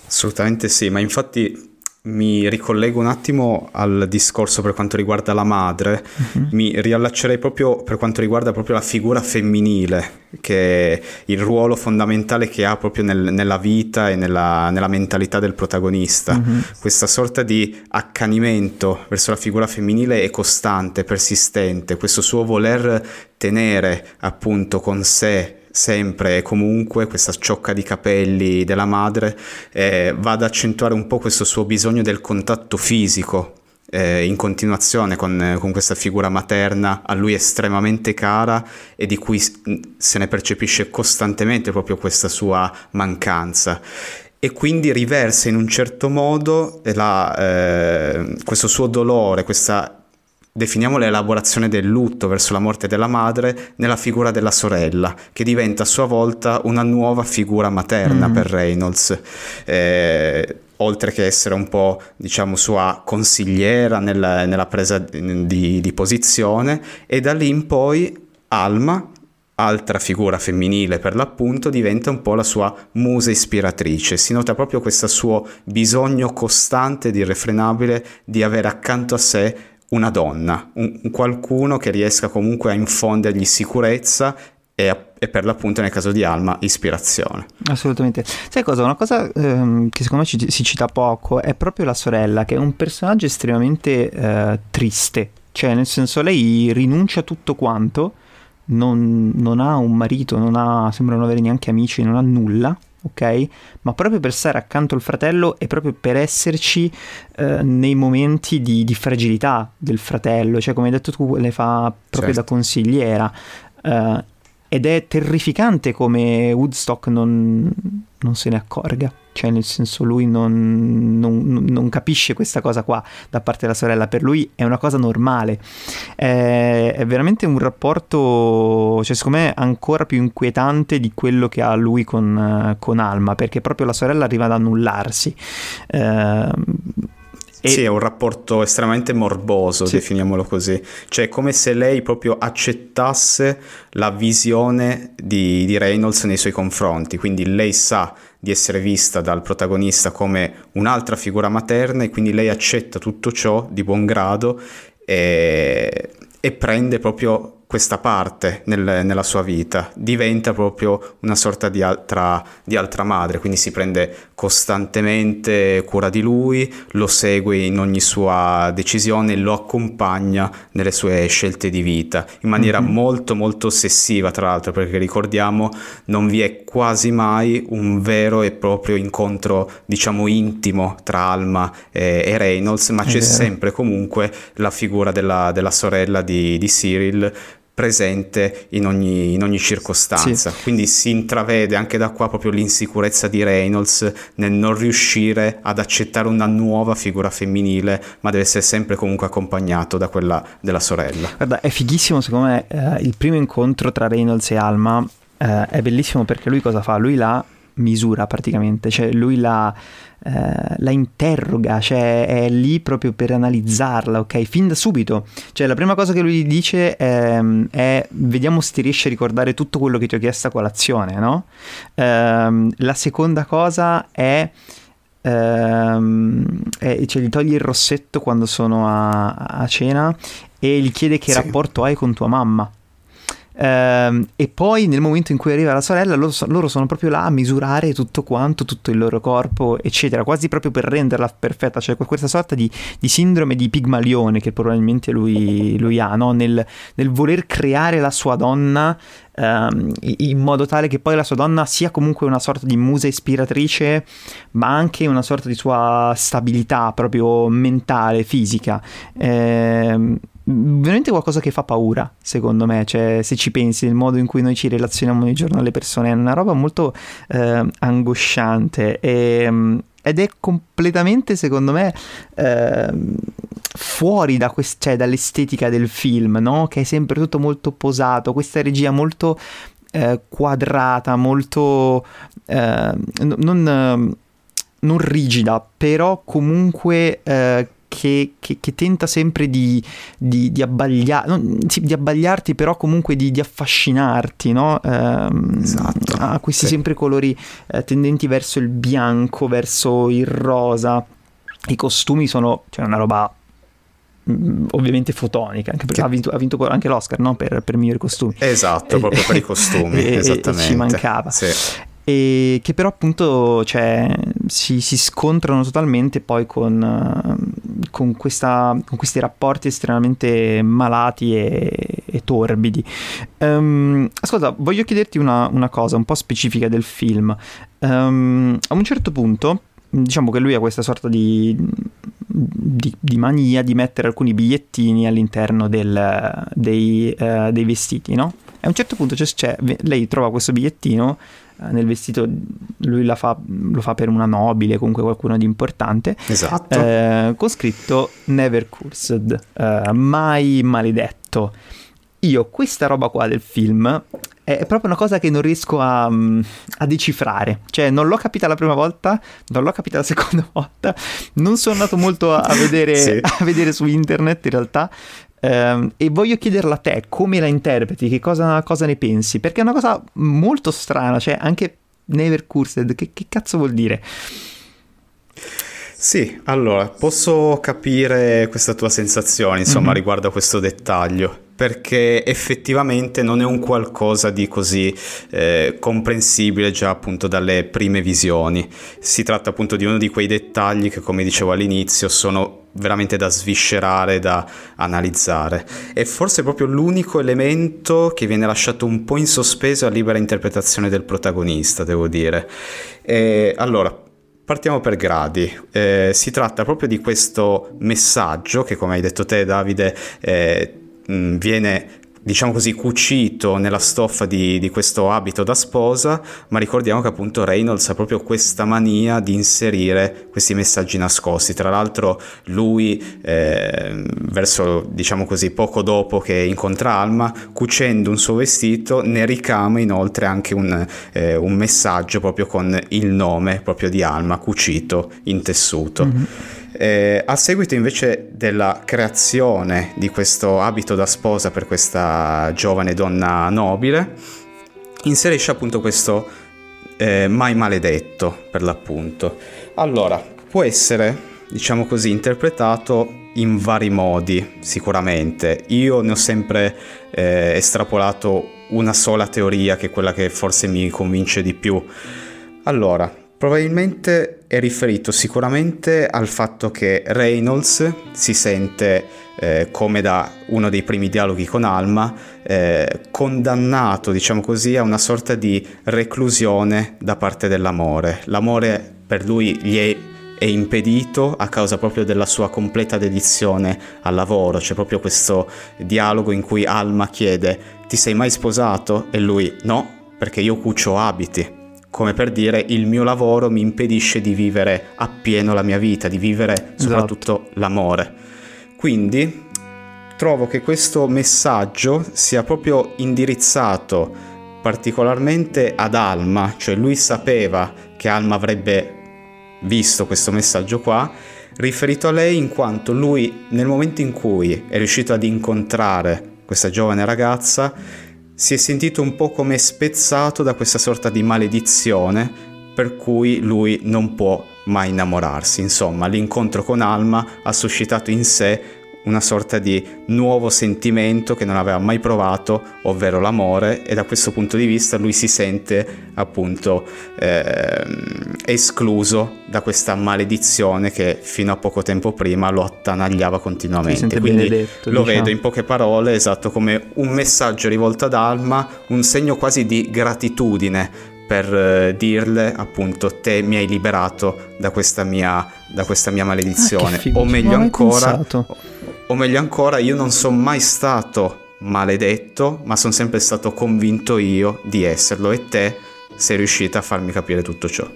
Assolutamente sì, ma infatti mi ricollego un attimo al discorso per quanto riguarda la madre, uh-huh. mi riallaccerei proprio per quanto riguarda proprio la figura femminile, che è il ruolo fondamentale che ha proprio nel, nella vita e nella, nella, mentalità del protagonista. Uh-huh. Questa sorta di accanimento verso la figura femminile è costante, persistente, questo suo voler tenere appunto con sé sempre e comunque questa ciocca di capelli della madre eh, va ad accentuare un po' questo suo bisogno del contatto fisico eh, in continuazione con, con, questa figura materna a lui estremamente cara e di cui se ne percepisce costantemente proprio questa sua mancanza. E quindi riversa in un certo modo la, eh, questo suo dolore, questa definiamo l'elaborazione del lutto verso la morte della madre nella figura della sorella, che diventa a sua volta una nuova figura materna mm. per Reynolds. Eh, oltre che essere un po' diciamo sua consigliera nella, nella presa di, di, posizione e da lì in poi Alma altra figura femminile per l'appunto diventa un po' la sua musa ispiratrice si nota proprio questo suo bisogno costante ed irrefrenabile di avere accanto a sé una donna, un, un qualcuno che riesca comunque a infondergli sicurezza e, a, e, per l'appunto nel caso di Alma ispirazione. Assolutamente. Sai cosa? Una cosa ehm, che secondo me ci, si cita poco è proprio la sorella, che è un personaggio estremamente eh, triste, cioè nel senso lei rinuncia a tutto quanto, non, non ha un marito, non ha, sembra non avere neanche amici, non ha nulla ok? Ma proprio per stare accanto al fratello e proprio per esserci eh, nei momenti di, di, fragilità del fratello, cioè come hai detto tu, le fa proprio certo. da consigliera. Eh, ed è terrificante come Woodstock non, non se ne accorga. Cioè nel senso lui non, non, non, capisce questa cosa qua da parte della sorella, per lui è una cosa normale, è, è veramente un rapporto, cioè secondo me ancora più inquietante di quello che ha lui con, con Alma, perché proprio la sorella arriva ad annullarsi. Eh, e... Sì, è un rapporto estremamente morboso, sì. definiamolo così. Cioè, come se lei proprio accettasse la visione di, di Reynolds nei suoi confronti. Quindi lei sa di essere vista dal protagonista come un'altra figura materna e quindi lei accetta tutto ciò di buon grado e, e prende proprio questa parte nel, nella sua vita, diventa proprio una sorta di altra, di altra madre, quindi si prende costantemente cura di lui, lo segue in ogni sua decisione, lo accompagna nelle sue scelte di vita, in maniera mm-hmm. molto molto ossessiva tra l'altro, perché ricordiamo non vi è quasi mai un vero e proprio incontro diciamo intimo tra Alma e, e Reynolds, ma c'è sempre comunque la figura della, della sorella di, di Cyril presente in ogni, in ogni circostanza. Sì. Quindi si intravede anche da qua proprio l'insicurezza di Reynolds nel non riuscire ad accettare una nuova figura femminile, ma deve essere sempre comunque accompagnato da quella della sorella. Guarda, è fighissimo secondo me eh, il primo incontro tra Reynolds e Alma. Eh, è bellissimo perché lui cosa fa? Lui la misura praticamente, cioè lui la eh, la interroga, cioè è lì proprio per analizzarla, ok? Fin da subito. Cioè la prima cosa che lui dice è, è vediamo se ti riesci a ricordare tutto quello che ti ho chiesto a colazione, no? Eh, la seconda cosa è... Ehm, cioè gli toglie il rossetto quando sono a, a cena e gli chiede che sì. rapporto hai con tua mamma. Ehm, e poi nel momento in cui arriva la sorella, loro, loro, sono proprio là a misurare tutto quanto, tutto il loro corpo, eccetera, quasi proprio per renderla perfetta. Cioè questa sorta di, di sindrome di pigmalione che probabilmente lui, lui ha, no? nel, nel voler creare la sua donna Um, in modo tale che poi la sua donna sia comunque una sorta di musa ispiratrice, ma anche una sorta di sua stabilità proprio mentale, fisica. Eh, veramente qualcosa che fa paura, secondo me, cioè se ci pensi, il modo in cui noi ci relazioniamo ogni giorno alle persone è una roba molto eh, angosciante e, mm, ed è completamente, secondo me, eh, fuori da quest- cioè, dall'estetica del film, no? Che è sempre tutto molto posato, questa regia molto eh, quadrata, molto... Eh, non non rigida, però comunque eh, che, che, che tenta sempre di, di, di, abbaglia, non, sì, di, abbagliarti, però comunque di, di affascinarti, no? Eh, esatto. Ha questi sì. sempre colori eh, tendenti verso il bianco, verso il rosa. I costumi sono cioè, una roba mm, ovviamente fotonica, anche perché ha, vinto, ha, vinto, anche l'Oscar no? per, per migliori costumi. Esatto, proprio per i *laughs* costumi, e, esattamente. E ci mancava. Sì e che però appunto cioè, si, si, scontrano totalmente poi con, con, questa, con, questi rapporti estremamente malati e, e torbidi. Um, ascolta, voglio chiederti una, una, cosa un po' specifica del film. Um, a un certo punto, diciamo che lui ha questa sorta di, di, di mania di mettere alcuni bigliettini all'interno del, dei, uh, dei, vestiti, no? A un certo punto c'è, c'è, lei trova questo bigliettino nel vestito lui fa, lo fa per una nobile, comunque qualcuno di importante. Esatto. Eh, con scritto Never Cursed, eh, mai maledetto. Io questa roba qua del film è proprio una cosa che non riesco a, mm, a, decifrare. Cioè, non l'ho capita la prima volta, non l'ho capita la *laughs* seconda volta, non sono andato molto a, vedere, sì. *laughs* a vedere su internet in realtà. Um, e voglio chiederla a te come la interpreti, che cosa, cosa, ne pensi, perché è una cosa molto strana, cioè anche Never Cursed, che, che cazzo vuol dire? Sì, allora, posso capire questa tua sensazione, insomma, mm-hmm. riguardo a questo dettaglio, perché effettivamente non è un qualcosa di così eh, comprensibile già appunto dalle prime visioni. Si tratta appunto di uno di quei dettagli che, come dicevo all'inizio, sono veramente da sviscerare, da analizzare. È forse proprio l'unico elemento che viene lasciato un po' in sospeso a libera interpretazione del protagonista, devo dire. E, allora, Partiamo per gradi, eh, si tratta proprio di questo messaggio che come hai detto te Davide eh, viene diciamo così, cucito nella stoffa di, di, questo abito da sposa, ma ricordiamo che appunto Reynolds ha proprio questa mania di inserire questi messaggi nascosti. Tra l'altro lui, eh, verso, diciamo così, poco dopo che incontra Alma, cucendo un suo vestito, ne ricama inoltre anche un, eh, un messaggio proprio con il nome proprio di Alma, cucito in tessuto. Mm-hmm. Eh, a seguito invece della creazione di questo abito da sposa per questa giovane donna nobile, inserisce appunto questo eh, mai maledetto per l'appunto. Allora, può essere diciamo così, interpretato in vari modi, sicuramente. Io ne ho sempre eh, estrapolato una sola teoria, che è quella che forse mi convince di più. Allora, probabilmente è riferito sicuramente al fatto che Reynolds si sente, eh, come da uno dei primi dialoghi con Alma, eh, condannato, diciamo così, a una sorta di reclusione da parte dell'amore. L'amore per lui gli è è impedito a causa proprio della sua completa dedizione al lavoro. C'è proprio questo dialogo in cui Alma chiede ti sei mai sposato? E lui no, perché io cucio abiti. Come per dire il mio lavoro mi impedisce di vivere appieno la mia vita, di vivere esatto. soprattutto esatto. l'amore. Quindi trovo che questo messaggio sia proprio indirizzato particolarmente ad Alma, cioè lui sapeva che Alma avrebbe visto questo messaggio qua, riferito a lei in quanto lui nel momento in cui è riuscito ad incontrare questa giovane ragazza si è sentito un po' come spezzato da questa sorta di maledizione per cui lui non può mai innamorarsi. Insomma, l'incontro con Alma ha suscitato in sé una sorta di nuovo sentimento che non aveva mai provato, ovvero l'amore, e da questo punto di vista lui si sente appunto eh, escluso da questa maledizione che fino a poco tempo prima lo attanagliava continuamente. Quindi benedetto, lo diciamo. vedo in poche parole esatto come un messaggio rivolto ad Alma, un segno quasi di gratitudine per eh, dirle appunto te mi hai liberato da questa mia, da questa mia maledizione ah, o meglio ancora o meglio ancora, io non sono mai stato maledetto, ma sono sempre stato convinto io di esserlo e te sei riuscita a farmi capire tutto ciò.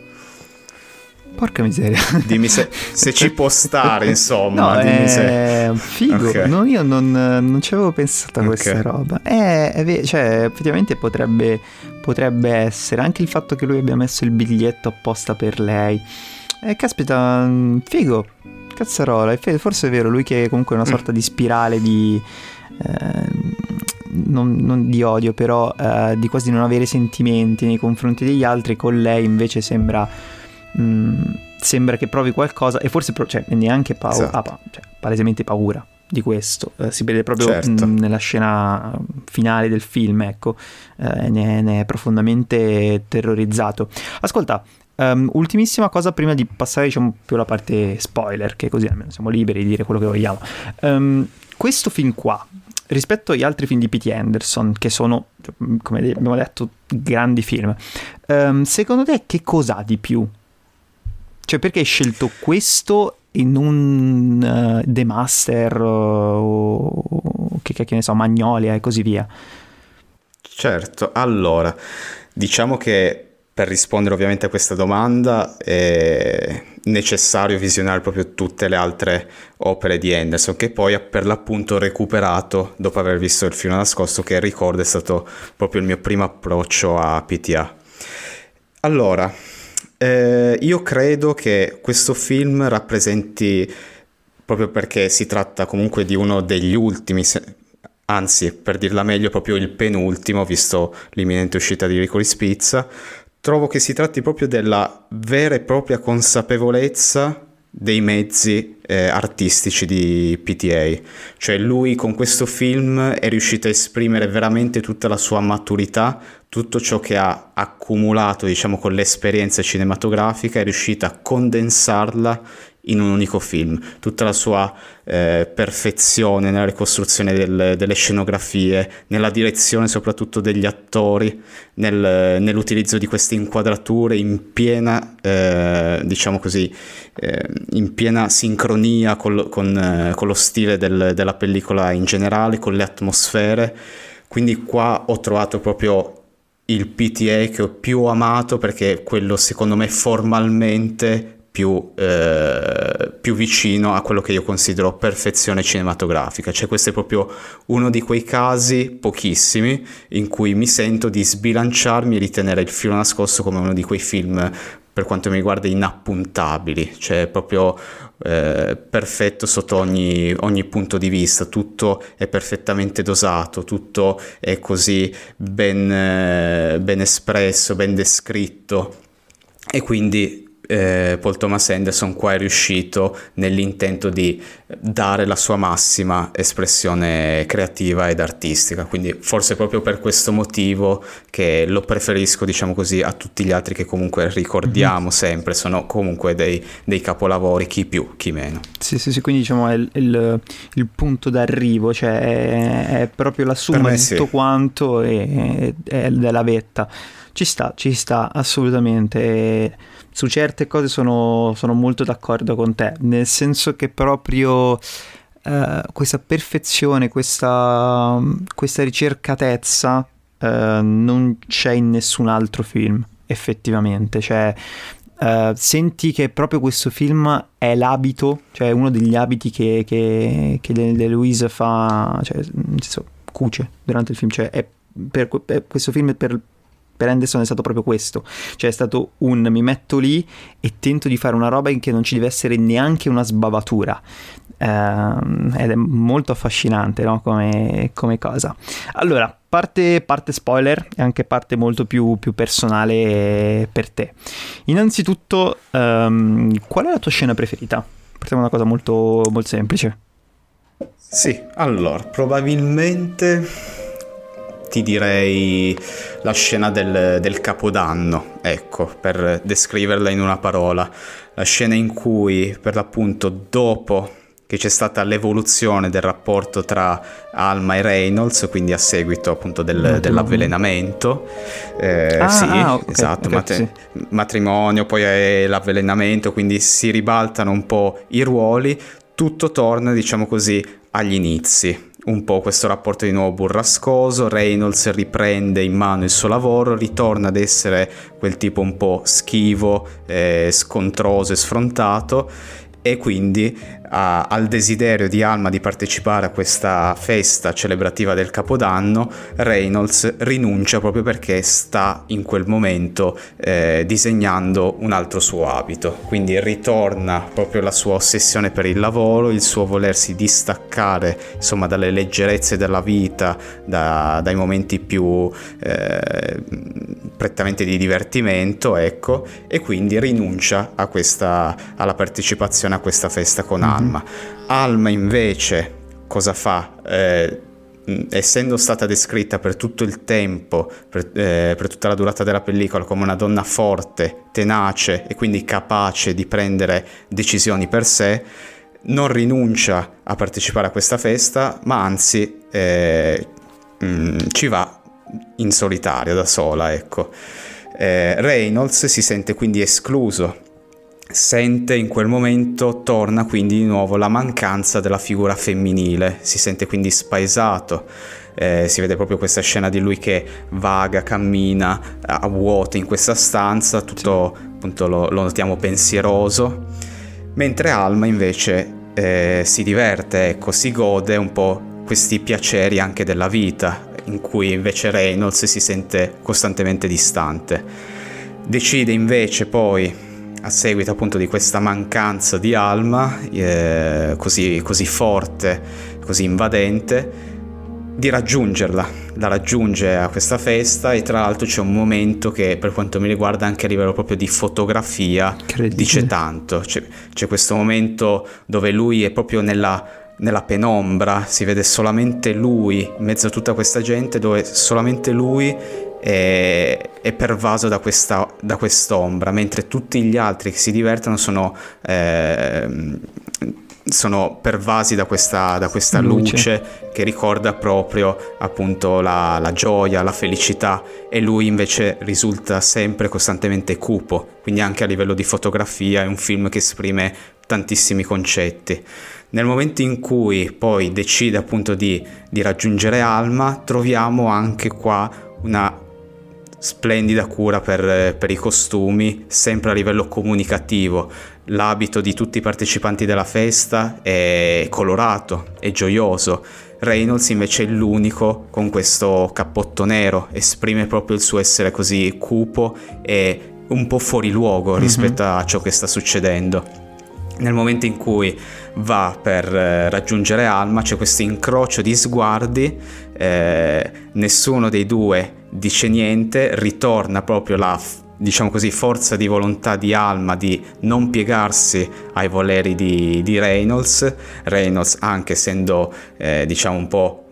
Porca miseria. Dimmi se, se ci può stare, *laughs* insomma. No, dimmi se... Figo, okay. no, io non, non, ci avevo pensato a questa okay. roba. È, è, cioè, effettivamente potrebbe, potrebbe essere anche il fatto che lui abbia messo il biglietto apposta per lei. Eh, caspita, mm, figo, Cazzarola, forse è vero, lui che è comunque una mm. sorta di spirale di... Eh, non, non, di odio, però eh, di quasi non avere sentimenti nei confronti degli altri, con lei invece sembra... Mh, mm, sembra che provi qualcosa e forse cioè, neanche paura, esatto. ah, cioè, palesemente paura di questo. Eh, si vede proprio certo. mh, nella scena finale del film, ecco, eh, ne, ne, è profondamente terrorizzato. Ascolta, Um, ultimissima cosa prima di passare diciamo più alla parte spoiler, che così almeno siamo liberi di dire quello che vogliamo. Um, questo film qua, rispetto agli altri film di P.T. Anderson, che sono, come abbiamo detto, grandi film, um, secondo te che cosa ha di più? Cioè perché hai scelto questo e non uh, The Master uh, o che cacchio ne so, Magnolia e così via? Certo, allora, diciamo che per rispondere ovviamente a questa domanda è necessario visionare proprio tutte le altre opere di Anderson che poi ha per l'appunto recuperato dopo aver visto il film nascosto che ricordo è stato proprio il mio primo approccio a PTA. Allora, eh, io credo che questo film rappresenti proprio perché si tratta comunque di uno degli ultimi anzi per dirla meglio proprio il penultimo visto l'imminente uscita di Ricoli Spizza trovo che si tratti proprio della vera e propria consapevolezza dei mezzi eh, artistici di PTA. Cioè lui con questo film è riuscito a esprimere veramente tutta la sua maturità, tutto ciò che ha accumulato, diciamo, con l'esperienza cinematografica, è riuscito a condensarla in un unico film, tutta la sua eh, perfezione nella ricostruzione del, delle scenografie, nella direzione soprattutto degli attori, nel, nell'utilizzo di queste inquadrature in piena, eh, diciamo così, eh, in piena sincronia con, con, eh, con lo stile del, della pellicola in generale, con le atmosfere. Quindi qua ho trovato proprio il PTA che ho più amato perché quello secondo me formalmente più, eh, più, vicino a quello che io considero perfezione cinematografica. Cioè questo è proprio uno di quei casi, pochissimi, in cui mi sento di sbilanciarmi e ritenere il filo nascosto come uno di quei film, per quanto mi riguarda, inappuntabili. Cioè proprio eh, perfetto sotto ogni, ogni, punto di vista, tutto è perfettamente dosato, tutto è così ben, eh, ben espresso, ben descritto. E quindi eh, Paul Thomas Anderson qua è riuscito nell'intento di dare la sua massima espressione creativa ed artistica, quindi forse proprio per questo motivo che lo preferisco, diciamo così, a tutti gli altri che comunque ricordiamo mm-hmm. sempre, sono comunque dei, dei, capolavori, chi più, chi meno. Sì, sì, sì, quindi diciamo è il, il, il punto d'arrivo, cioè è, è proprio la somma di tutto sì. quanto e, è della vetta. Ci sta, ci sta assolutamente. Su certe cose sono, sono, molto d'accordo con te, nel senso che proprio uh, questa perfezione, questa, questa ricercatezza uh, non c'è in nessun altro film, effettivamente. Cioè, uh, senti che proprio questo film è l'abito, cioè uno degli abiti che, che, che De Louise fa, cioè, senso, cuce durante il film, cioè è per, per questo film per per Anderson è stato proprio questo, cioè è stato un mi metto lì e tento di fare una roba in che non ci deve essere neanche una sbavatura. Uh, ed è molto affascinante no? come, come, cosa. Allora, parte, parte, spoiler e anche parte molto più, più personale per te. Innanzitutto, um, qual è la tua scena preferita? Partiamo da una cosa molto, molto semplice. Sì, allora, probabilmente ti direi la scena del, del, Capodanno, ecco, per descriverla in una parola. La scena in cui, per l'appunto, dopo che c'è stata l'evoluzione del rapporto tra Alma e Reynolds, quindi a seguito appunto del, dell'avvelenamento. Eh, ah, sì, ah, okay, esatto, okay, mat- sì. matrimonio, poi è l'avvelenamento, quindi si ribaltano un po' i ruoli, tutto torna, diciamo così, agli inizi un po' questo rapporto di nuovo burrascoso, Reynolds riprende in mano il suo lavoro, ritorna ad essere quel tipo un po' schivo, eh, scontroso e sfrontato e quindi a, al desiderio di Alma di partecipare a questa festa celebrativa del Capodanno, Reynolds rinuncia proprio perché sta in quel momento eh, disegnando un altro suo abito. Quindi ritorna proprio la sua ossessione per il lavoro, il suo volersi distaccare insomma dalle leggerezze della vita, da, dai momenti più eh, prettamente di divertimento, ecco, e quindi rinuncia a questa, alla partecipazione a questa festa con Alma. Alma. Alma invece cosa fa? Eh, essendo stata descritta per tutto il tempo, per, eh, per, tutta la durata della pellicola, come una donna forte, tenace e quindi capace di prendere decisioni per sé, non rinuncia a partecipare a questa festa, ma anzi eh, mh, ci va in solitaria, da sola, ecco. Eh, Reynolds si sente quindi escluso sente in quel momento, torna quindi di nuovo la mancanza della figura femminile, si sente quindi spaesato. Eh, si vede proprio questa scena di lui che vaga, cammina a vuoto in questa stanza, tutto appunto lo, lo, notiamo pensieroso, mentre Alma invece eh, si diverte, ecco, si gode un po' questi piaceri anche della vita, in cui invece Reynolds si sente costantemente distante. Decide invece poi a seguito appunto di questa mancanza di alma eh, così, così forte, così invadente, di raggiungerla. La raggiunge a questa festa e tra l'altro c'è un momento che per quanto mi riguarda anche a livello proprio di fotografia dice tanto. C'è, c'è, questo momento dove lui è proprio nella, nella penombra, si vede solamente lui in mezzo a tutta questa gente dove solamente lui è, è pervaso da, questa, da quest'ombra, mentre tutti gli altri che si divertono sono, eh, sono pervasi da questa, da questa luce. luce. che ricorda proprio appunto la, la, gioia, la felicità e lui invece risulta sempre costantemente cupo, quindi anche a livello di fotografia è un film che esprime tantissimi concetti. Nel momento in cui poi decide appunto di, di raggiungere Alma, troviamo anche qua una splendida cura per, per, i costumi, sempre a livello comunicativo. L'abito di tutti i partecipanti della festa è colorato, è gioioso. Reynolds invece è l'unico con questo cappotto nero, esprime proprio il suo essere così cupo e un po' fuori luogo mm-hmm. rispetto a ciò che sta succedendo. Nel momento in cui va per eh, raggiungere Alma c'è questo incrocio di sguardi, eh, nessuno dei due dice niente, ritorna proprio la, diciamo così, forza di volontà di Alma di non piegarsi ai voleri di, di Reynolds. Reynolds, anche essendo eh, diciamo un po'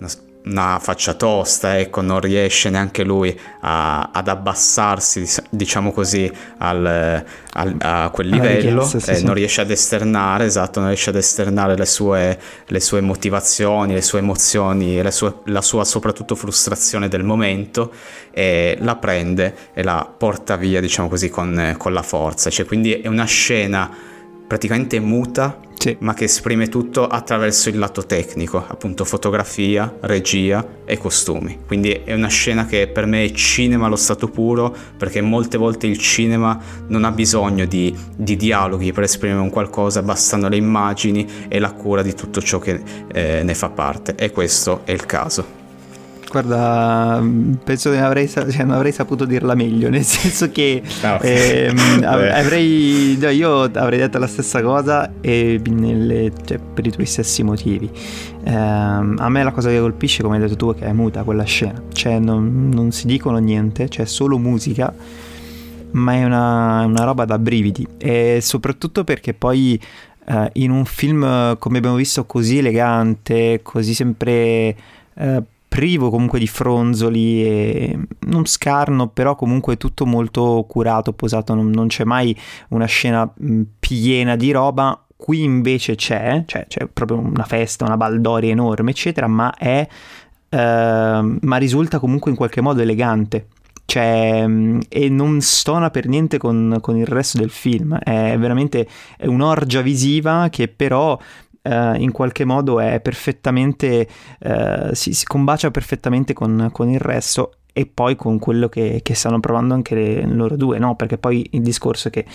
una faccia tosta, ecco, non riesce neanche lui a, ad abbassarsi, diciamo così, al, al, a quel livello, richiesta, sì, eh, sì. non riesce ad esternare, esatto, non riesce ad esternare le sue, le sue motivazioni, le sue emozioni, sue, la sua soprattutto frustrazione del momento e la prende e la porta via, diciamo così, con, con la forza. Cioè, quindi è una scena praticamente muta sì. ma che esprime tutto attraverso il lato tecnico, appunto fotografia, regia e costumi. Quindi è una scena che per me è cinema allo stato puro, perché molte volte il cinema non ha bisogno di, di dialoghi per esprimere un qualcosa, bastano le immagini e la cura di tutto ciò che eh, ne fa parte. E questo è il caso. Guarda, penso che avrei, cioè, non avrei saputo dirla meglio, *laughs* nel senso che no. ehm, *laughs* avrei, no, io avrei detto la stessa cosa e nelle, cioè, per i tuoi stessi motivi. Eh, a me la cosa che colpisce, come hai detto tu, è che è muta quella scena, cioè non, non si dicono niente, c'è cioè solo musica, ma è una, una roba da brividi e soprattutto perché poi eh, in un film, come abbiamo visto, così elegante, così sempre... Eh, privo comunque di fronzoli e non scarno, però comunque tutto molto curato, posato, non, non c'è mai una scena piena di roba. Qui invece c'è, cioè c'è proprio una festa, una baldoria enorme, eccetera, ma è Uh, ma risulta comunque in qualche modo elegante. Cioè, e non stona per niente con, con, il resto del film. È veramente un'orgia visiva che però eh, in qualche modo è perfettamente, eh, si, si, combacia perfettamente con, con, il resto e poi con quello che, che stanno provando anche le, loro due, no? Perché poi il discorso è che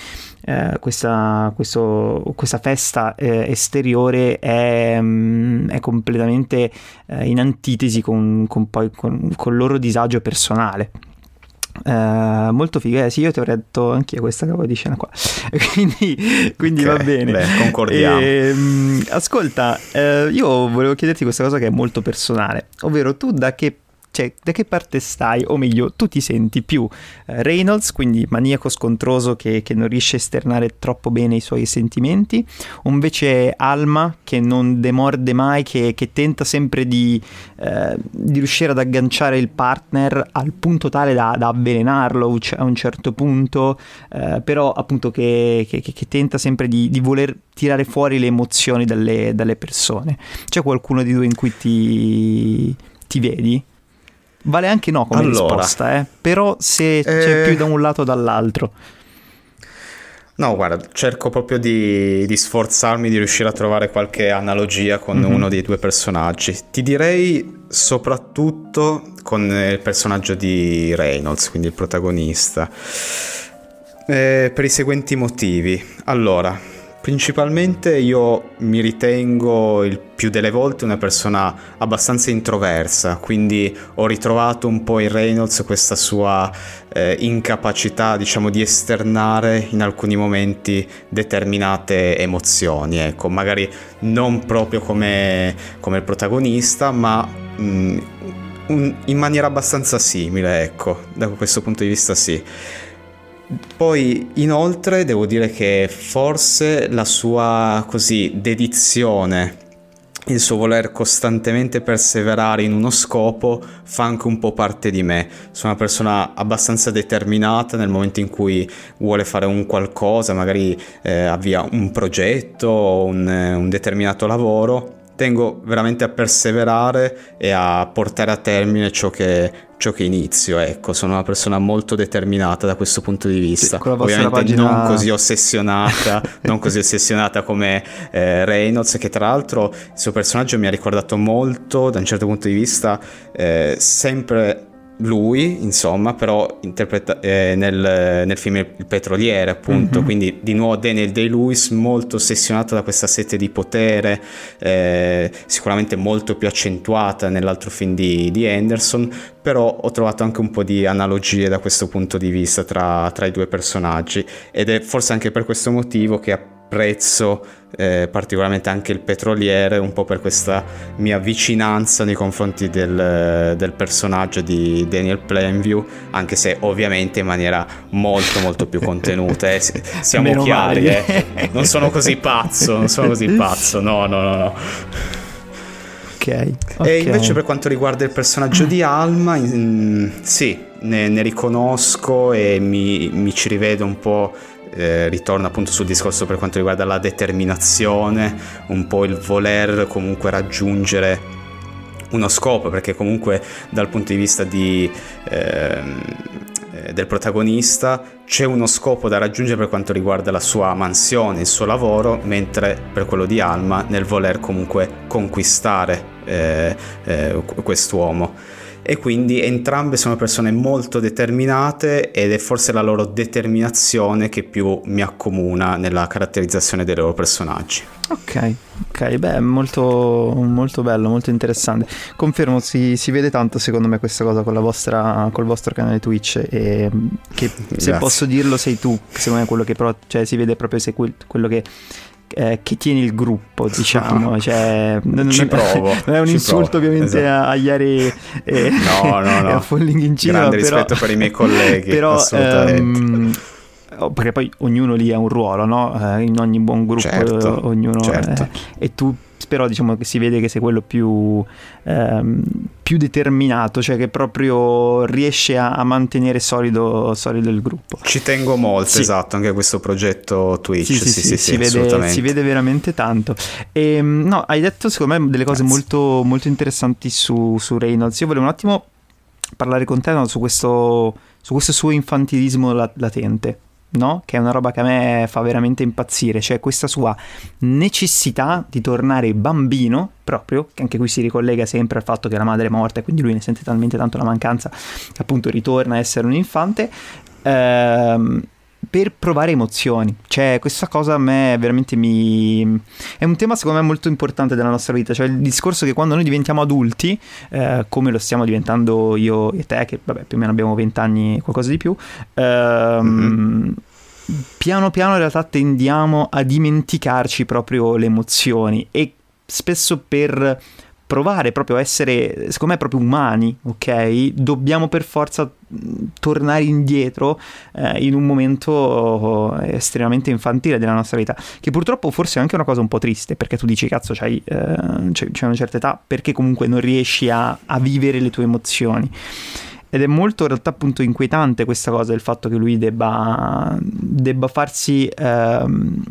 eh, questa, questo, questa, festa esteriore è, mm, è completamente in antitesi con, con, poi, con, con il loro disagio personale. Uh, molto figa, eh, sì, io ti avrei detto anche questa cavolo di scena qua. *laughs* quindi, quindi okay, va bene. Beh, concordiamo. E, um, ascolta, uh, io volevo chiederti questa cosa che è molto personale, ovvero tu da che cioè, da che parte stai? O meglio, tu ti senti più eh, Reynolds, quindi maniaco scontroso che, che, non riesce a esternare troppo bene i suoi sentimenti, o invece Alma che non demorde mai, che, che tenta sempre di, eh, di, riuscire ad agganciare il partner al punto tale da, da avvelenarlo a un certo punto, eh, però appunto che, che, tenta sempre di, di, voler tirare fuori le emozioni dalle, dalle persone. C'è qualcuno di due in cui ti, ti vedi? Vale anche no come allora, risposta, eh? però se eh... c'è più da un lato o dall'altro. No, guarda, cerco proprio di, di, sforzarmi di riuscire a trovare qualche analogia con mm-hmm. uno dei due personaggi. Ti direi soprattutto con il personaggio di Reynolds, quindi il protagonista. Eh, per i seguenti motivi. Allora, Principalmente io mi ritengo il più delle volte una persona abbastanza introversa, quindi ho ritrovato un po' in Reynolds questa sua eh, incapacità, diciamo, di esternare in alcuni momenti determinate emozioni, ecco, magari non proprio come, come il protagonista, ma mh, mm, un, in maniera abbastanza simile, ecco, da questo punto di vista sì. Poi inoltre devo dire che forse la sua così dedizione, il suo voler costantemente perseverare in uno scopo fa anche un po' parte di me. Sono una persona abbastanza determinata nel momento in cui vuole fare un qualcosa, magari eh, avvia un progetto un, un determinato lavoro tengo veramente a perseverare e a portare a termine ciò che, ciò che inizio. Ecco, sono una persona molto determinata da questo punto di vista. Sì, Ovviamente pagina... non così ossessionata, *laughs* non così ossessionata come eh, Reynolds, che tra l'altro il suo personaggio mi ha ricordato molto, da un certo punto di vista, eh, sempre lui, insomma, però interpreta- eh, nel, nel, film Il petroliere, appunto, mm-hmm. quindi di nuovo Daniel Day-Lewis molto ossessionato da questa sete di potere, eh, sicuramente molto più accentuata nell'altro film di, di, Anderson, però ho trovato anche un po' di analogie da questo punto di vista tra, tra i due personaggi ed è forse anche per questo motivo che apprezzo eh, particolarmente anche il petroliere, un po' per questa mia vicinanza nei confronti del, del personaggio di Daniel Plainview, anche se ovviamente in maniera molto molto più contenuta. Eh. *laughs* Siamo Meno chiari, eh. non sono così pazzo, non sono così pazzo, no, no, no, no. Okay, okay. E invece per quanto riguarda il personaggio di Alma, in, sì, ne, ne, riconosco e mi, mi ci rivedo un po' eh, ritorna appunto sul discorso per quanto riguarda la determinazione, un po' il voler comunque raggiungere uno scopo, perché comunque dal punto di vista di, ehm, eh, del protagonista c'è uno scopo da raggiungere per quanto riguarda la sua mansione, il suo lavoro, mentre per quello di Alma nel voler comunque conquistare eh, eh, quest'uomo e quindi entrambe sono persone molto determinate ed è forse la loro determinazione che più mi accomuna nella caratterizzazione dei loro personaggi. Ok, ok, beh, molto, molto bello, molto interessante. Confermo, si, si, vede tanto secondo me questa cosa con la vostra, col vostro canale Twitch e che se Grazie. posso dirlo sei tu, secondo me quello che però, cioè si vede proprio se quello che eh, che tieni il gruppo, diciamo. *laughs* Cioè, non, ci *laughs* provo. Non è un insulto provo. ovviamente esatto. a Iari e, no, no, no. *laughs* e a Falling in Cina. Grande però, rispetto per i miei colleghi, però, assolutamente. Um, perché poi ognuno lì ha un ruolo, no? Eh, in ogni buon gruppo certo, ognuno certo. Eh, e tu però diciamo che si vede che sei quello più, ehm, più determinato, cioè che proprio riesce a, a mantenere solido, solido, il gruppo. Ci tengo molto, sì. esatto, anche a questo progetto Twitch, sì, sì, sì, sì si, vede, si, vede, veramente tanto. E, ehm, no, hai detto secondo me delle cose molto, molto, interessanti su, su Reynolds. Io volevo un attimo parlare con te no, su, questo, su questo suo infantilismo latente no? Che è una roba che a me fa veramente impazzire, cioè questa sua necessità di tornare bambino, proprio, che anche qui si ricollega sempre al fatto che la madre è morta e quindi lui ne sente talmente tanto la mancanza che appunto ritorna a essere un infante. Ehm, per provare emozioni. Cioè, questa cosa a me veramente mi... è un tema secondo me molto importante della nostra vita, cioè il discorso che quando noi diventiamo adulti, eh, come lo stiamo diventando io e te, che vabbè più o meno abbiamo 20 anni, qualcosa di più, ehm, mm-hmm. piano piano in realtà tendiamo a dimenticarci proprio le emozioni e spesso per provare proprio a essere, secondo me, proprio umani, ok? Dobbiamo per forza tornare indietro eh, in un momento estremamente infantile della nostra vita, che purtroppo forse è anche una cosa un po' triste, perché tu dici, cazzo, c'hai, eh, c'hai, c'hai una certa età, perché comunque non riesci a, a vivere le tue emozioni. Ed è molto in realtà appunto inquietante questa cosa, il fatto che lui debba, debba farsi ehm,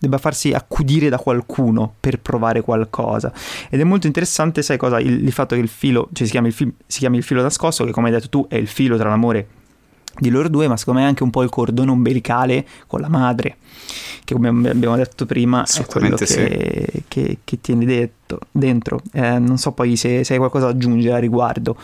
debba farsi accudire da qualcuno per provare qualcosa. Ed è molto interessante, sai cosa? Il, il fatto che il filo, cioè si chiama il, fi, si chiama il filo nascosto, che come hai detto tu è il filo tra l'amore di loro due, ma secondo me è anche un po' il cordone ombelicale con la madre, che come abbiamo detto prima è quello che, sì. che, che tieni detto, dentro. Eh, non so poi se, se hai qualcosa da aggiungere a riguardo.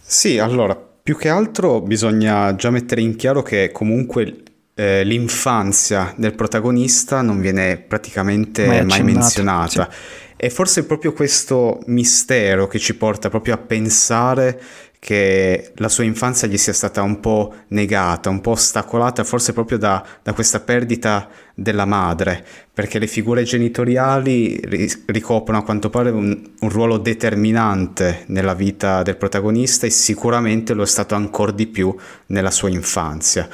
Sì, allora, più che altro bisogna già mettere in chiaro che comunque eh, l'infanzia del protagonista non viene praticamente mai, mai menzionata. Sì. E forse è proprio questo mistero che ci porta proprio a pensare che la sua infanzia gli sia stata un po' negata, un po' ostacolata, forse proprio da, da questa perdita della madre, perché le figure genitoriali ricoprono a quanto pare un, un, ruolo determinante nella vita del protagonista e sicuramente lo è stato ancora di più nella sua infanzia.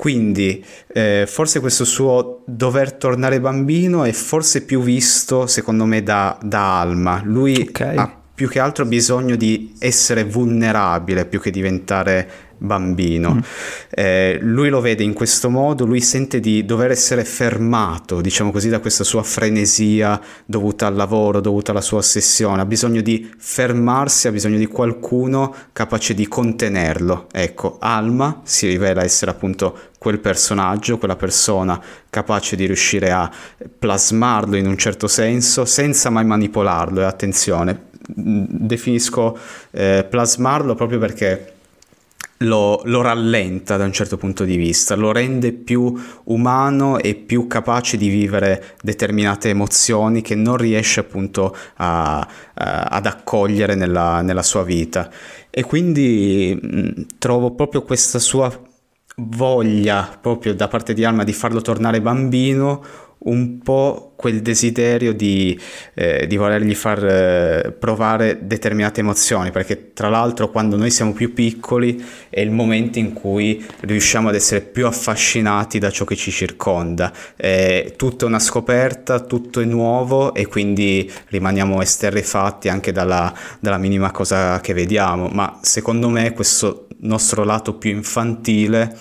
Quindi eh, forse questo suo dover tornare bambino è forse più visto, secondo me, da, da Alma. Lui okay. ha più che altro bisogno di essere vulnerabile più che diventare bambino. Mm. Eh, lui lo vede in questo modo, lui sente di dover essere fermato, diciamo così, da questa sua frenesia dovuta al lavoro, dovuta alla sua ossessione, ha bisogno di fermarsi, ha bisogno di qualcuno capace di contenerlo. Ecco, Alma si rivela essere appunto quel personaggio, quella persona capace di riuscire a plasmarlo in un certo senso senza mai manipolarlo e attenzione definisco eh, plasmarlo proprio perché lo, lo, rallenta da un certo punto di vista, lo rende più umano e più capace di vivere determinate emozioni che non riesce appunto a, a, ad accogliere nella, nella, sua vita. E quindi mh, trovo proprio questa sua voglia proprio da parte di Alma di farlo tornare bambino un po' quel desiderio di, eh, di volergli far eh, provare determinate emozioni, perché tra l'altro quando noi siamo più piccoli è il momento in cui riusciamo ad essere più affascinati da ciò che ci circonda. Tutto è una scoperta, tutto è nuovo e quindi rimaniamo esterrefatti anche dalla, dalla minima cosa che vediamo, ma secondo me questo nostro lato più infantile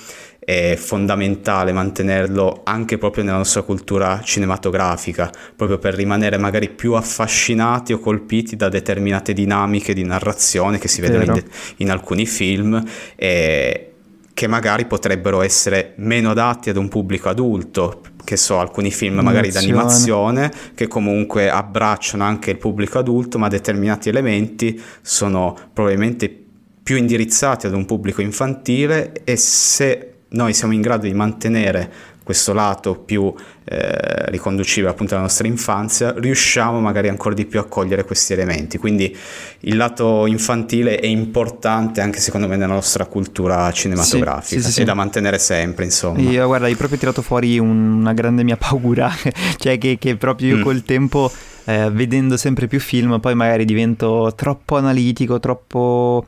è fondamentale mantenerlo anche proprio nella nostra cultura cinematografica, proprio per rimanere magari più affascinati o colpiti da determinate dinamiche di narrazione che si vedono in, de- in, alcuni film e che magari potrebbero essere meno adatti ad un pubblico adulto, che so, alcuni film magari d'animazione che comunque abbracciano anche il pubblico adulto, ma determinati elementi sono probabilmente più indirizzati ad un pubblico infantile e se noi siamo in grado di mantenere questo lato più eh, riconducibile appunto alla nostra infanzia, riusciamo magari ancora di più a cogliere questi elementi. Quindi il lato infantile è importante anche secondo me nella nostra cultura cinematografica sì, sì, sì, e da mantenere sempre, insomma. Io guarda, hai proprio tirato fuori una grande mia paura, *laughs* cioè che, che proprio io mm. col tempo... Eh, vedendo sempre più film, poi magari divento troppo analitico, troppo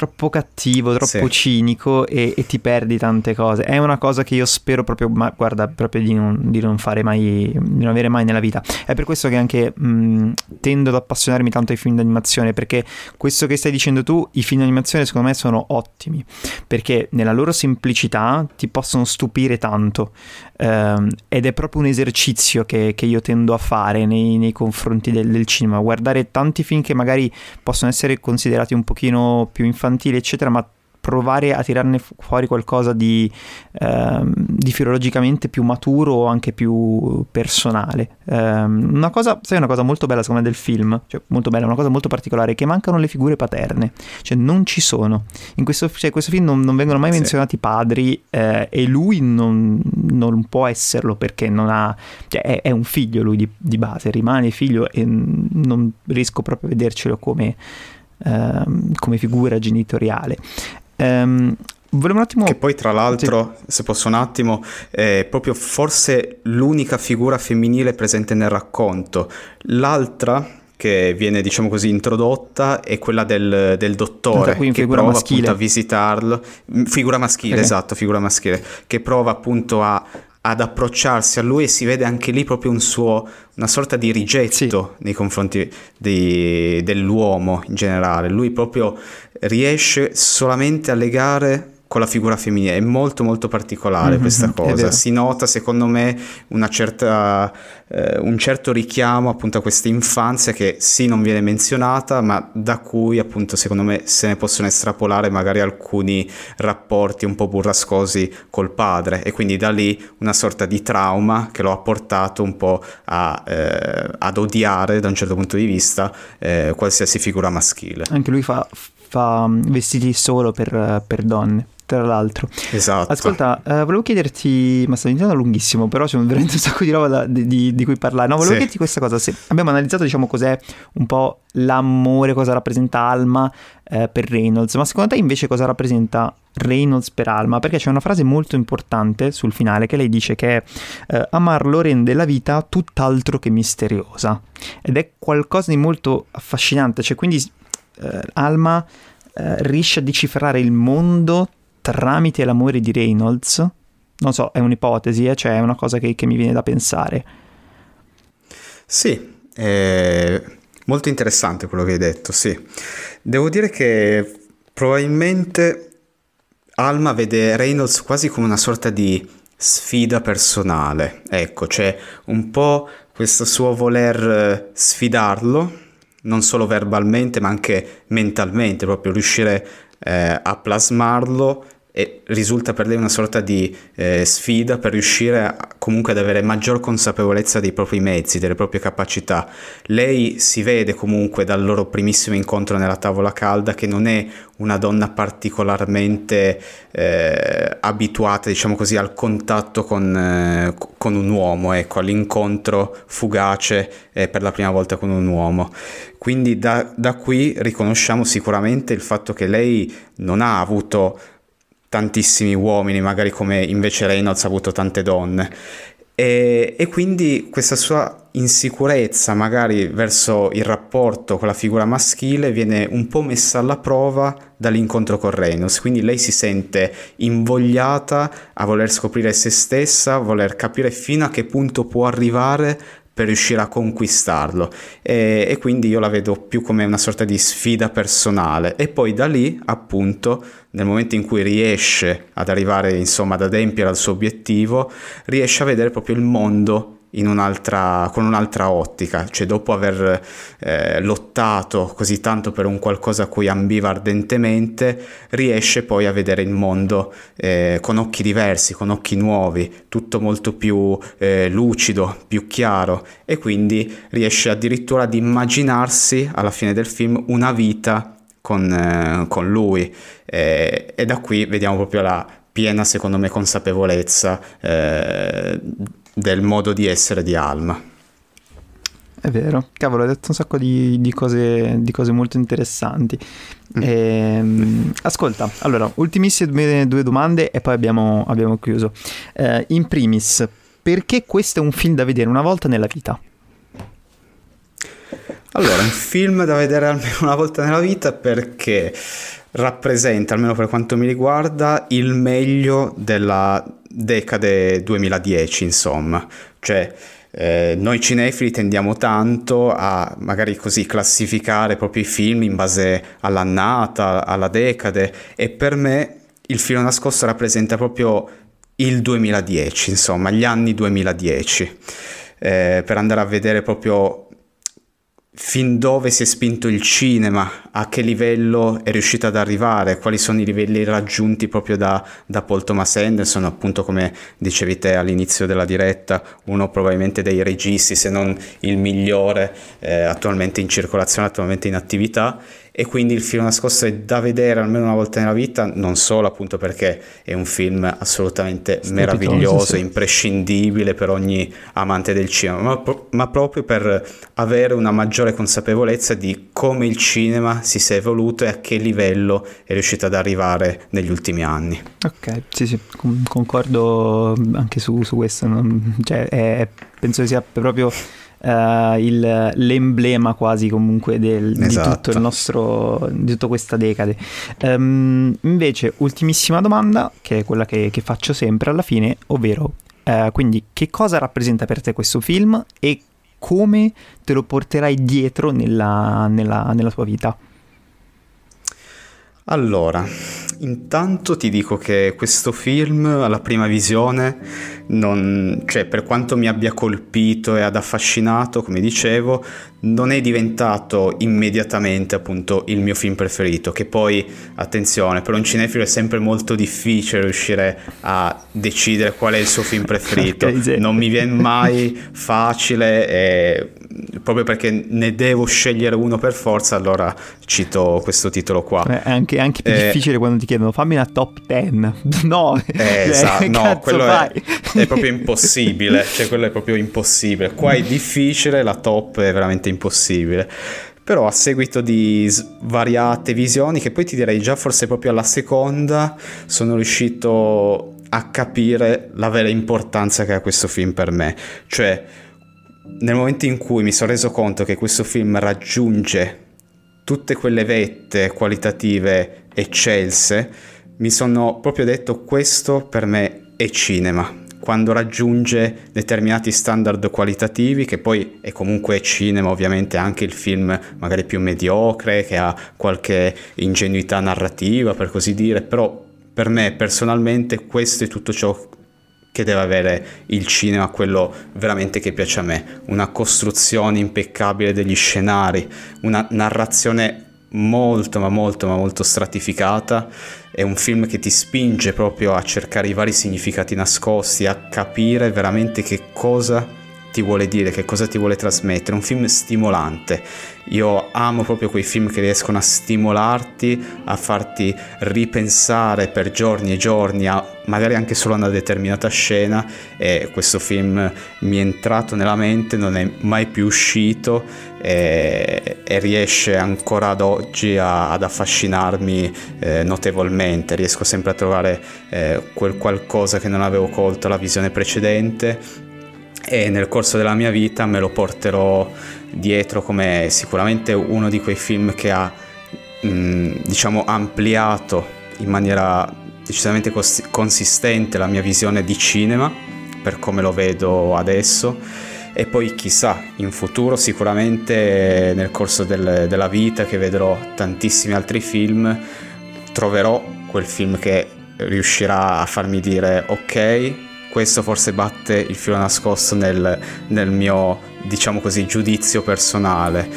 troppo cattivo, troppo sì. cinico e, e, ti perdi tante cose. È una cosa che io spero proprio, ma guarda, proprio di non, di non fare mai, di non avere mai nella vita. È per questo che anche mh, tendo ad appassionarmi tanto ai film d'animazione, perché questo che stai dicendo tu, i film d'animazione secondo me sono ottimi, perché nella loro semplicità ti possono stupire tanto ehm, ed è proprio un esercizio che, che io tendo a fare nei, nei confronti del, del cinema, guardare tanti film che magari possono essere considerati un pochino più infantili eccetera, ma provare a tirarne fuori qualcosa di, ehm, di filologicamente più maturo o anche più personale. Ehm, una cosa, sai, una cosa molto bella secondo me del film, cioè molto bella, una cosa molto particolare, è che mancano le figure paterne, cioè non ci sono. In questo, cioè, questo film non, non, vengono mai menzionati sì. padri eh, e lui non, non, può esserlo perché non ha, cioè è, è un figlio lui di, di base, rimane figlio e non riesco proprio a vedercelo come ehm, come figura genitoriale. Ehm, Volevo un attimo... Che poi tra l'altro, sì. se posso un attimo, è proprio forse l'unica figura femminile presente nel racconto. L'altra che viene, diciamo così, introdotta è quella del, del dottore che prova maschile. appunto a visitarlo. Figura maschile, okay. esatto, figura maschile, che prova appunto a ad approcciarsi a lui e si vede anche lì proprio un suo, una sorta di rigetto sì. nei confronti di, dell'uomo in generale. Lui proprio riesce solamente a legare con la figura femminile. È molto molto particolare mm-hmm, questa cosa. Si nota secondo me certa, eh, un certo richiamo appunto a questa infanzia che sì non viene menzionata ma da cui appunto secondo me se ne possono estrapolare magari alcuni rapporti un po' burrascosi col padre e quindi da lì una sorta di trauma che lo ha portato un po' a, eh, ad odiare da un certo punto di vista eh, qualsiasi figura maschile. Anche lui fa fa vestiti solo per, per donne tra l'altro. Esatto. Ascolta, uh, volevo chiederti, ma sto diventando lunghissimo, però c'è veramente un sacco di roba da, di, di, cui parlare. No, volevo sì. chiederti questa cosa. Se abbiamo analizzato, diciamo, cos'è un po' l'amore, cosa rappresenta Alma eh, per Reynolds, ma secondo te invece cosa rappresenta Reynolds per Alma? Perché c'è una frase molto importante sul finale che lei dice che eh, amarlo rende la vita tutt'altro che misteriosa. Ed è qualcosa di molto affascinante, cioè quindi eh, Alma eh, riesce a decifrare il mondo tramite l'amore di Reynolds. Non so, è un'ipotesi, eh? cioè è una cosa che, che mi viene da pensare. Sì, molto interessante quello che hai detto, sì. Devo dire che probabilmente Alma vede Reynolds quasi come una sorta di sfida personale. Ecco, c'è un po' questo suo voler eh, sfidarlo, non solo verbalmente ma anche mentalmente, proprio riuscire eh, a plasmarlo e risulta per lei una sorta di eh, sfida per riuscire a, comunque ad avere maggior consapevolezza dei propri mezzi, delle proprie capacità. Lei si vede comunque dal loro primissimo incontro nella tavola calda che non è una donna particolarmente eh, abituata, diciamo così, al contatto con, eh, con un uomo, ecco, all'incontro fugace eh, per la prima volta con un uomo. Quindi da, da qui riconosciamo sicuramente il fatto che lei non ha avuto tantissimi uomini, magari come invece Reynolds ha avuto tante donne. E, e, quindi questa sua insicurezza magari verso il rapporto con la figura maschile viene un po' messa alla prova dall'incontro con Reynolds, quindi lei si sente invogliata a voler scoprire se stessa, a voler capire fino a che punto può arrivare per riuscire a conquistarlo. E, e, quindi io la vedo più come una sorta di sfida personale. E poi da lì appunto nel momento in cui riesce ad arrivare insomma ad adempiere al suo obiettivo riesce a vedere proprio il mondo un'altra, con un'altra ottica, cioè dopo aver eh, lottato così tanto per un qualcosa a cui ambiva ardentemente, riesce poi a vedere il mondo eh, con occhi diversi, con occhi nuovi, tutto molto più eh, lucido, più chiaro e quindi riesce addirittura ad immaginarsi alla fine del film una vita con, eh, con lui. E da qui vediamo proprio la piena secondo me consapevolezza eh, del modo di essere di Alma. È vero, cavolo, hai detto un sacco di, di, cose, di cose, molto interessanti. Mm. Ehm, ascolta, allora, ultimissime due domande e poi abbiamo, abbiamo chiuso. Eh, in primis, perché questo è un film da vedere una volta nella vita? Allora, un film da vedere almeno una volta nella vita perché rappresenta, almeno per quanto mi riguarda, il meglio della decade 2010, insomma. Cioè, eh, noi cinefili tendiamo tanto a magari così classificare proprio i film in base all'annata, alla decade e per me il filo nascosto rappresenta proprio il 2010, insomma, gli anni 2010. Eh, per andare a vedere proprio fin dove si è spinto il cinema, a che livello è riuscito ad arrivare, quali sono i livelli raggiunti proprio da, da Paul Thomas Anderson, appunto come dicevi te all'inizio della diretta, uno probabilmente dei registi, se non il migliore eh, attualmente in circolazione, attualmente in attività e quindi il film nascosto è da vedere almeno una volta nella vita, non solo appunto perché è un film assolutamente Strepitoso, meraviglioso, sì. imprescindibile per ogni amante del cinema, ma, ma, proprio per avere una maggiore consapevolezza di come il cinema si sia evoluto e a che livello è riuscito ad arrivare negli ultimi anni. Ok, sì sì, concordo anche su, su questo, cioè, è, penso sia proprio uh, il, l'emblema quasi comunque del, esatto. di tutto il nostro di tutta questa decade um, invece ultimissima domanda che è quella che, che faccio sempre alla fine ovvero uh, quindi che cosa rappresenta per te questo film e come te lo porterai dietro nella, nella, nella tua vita allora, intanto ti dico che questo film alla prima visione, non, cioè per quanto mi abbia colpito e ad affascinato, come dicevo, non è diventato immediatamente appunto il mio film preferito, che poi, attenzione, per un cinefilo è sempre molto difficile riuscire a decidere qual è il suo film *laughs* preferito, non mi viene mai facile e proprio perché ne devo scegliere uno per forza, allora cito questo titolo qua. È anche, anche più eh, difficile quando ti chiedono fammi una top 10. *laughs* No, eh, cioè, esatto, no, quello è, è, proprio impossibile, cioè quello è proprio impossibile. Qua è difficile, la top è veramente impossibile. Però a seguito di svariate visioni, che poi ti direi già forse proprio alla seconda, sono riuscito a capire la vera importanza che ha questo film per me. Cioè, nel momento in cui mi sono reso conto che questo film raggiunge tutte quelle vette qualitative eccelse, mi sono proprio detto questo per me è cinema. Quando raggiunge determinati standard qualitativi, che poi è comunque cinema, ovviamente anche il film magari più mediocre, che ha qualche ingenuità narrativa per così dire, però per me personalmente questo è tutto ciò che deve avere il cinema, quello veramente che piace a me, una costruzione impeccabile degli scenari, una narrazione molto ma molto ma molto stratificata, è un film che ti spinge proprio a cercare i vari significati nascosti, a capire veramente che cosa ti vuole dire, che cosa ti vuole trasmettere, un film stimolante. Io amo proprio quei film che riescono a stimolarti, a farti ripensare per giorni e giorni, a, magari anche solo una determinata scena. E questo film mi è entrato nella mente, non è mai più uscito e, e riesce ancora ad oggi a, ad affascinarmi eh, notevolmente, riesco sempre a trovare eh, quel qualcosa che non avevo colto alla visione precedente e nel corso della mia vita me lo porterò dietro come sicuramente uno di quei film che ha mh, diciamo ampliato in maniera decisamente cos- consistente la mia visione di cinema per come lo vedo adesso e poi chissà in futuro sicuramente nel corso del, della vita che vedrò tantissimi altri film troverò quel film che riuscirà a farmi dire ok questo forse batte il filo nascosto nel, nel mio, diciamo così, giudizio personale.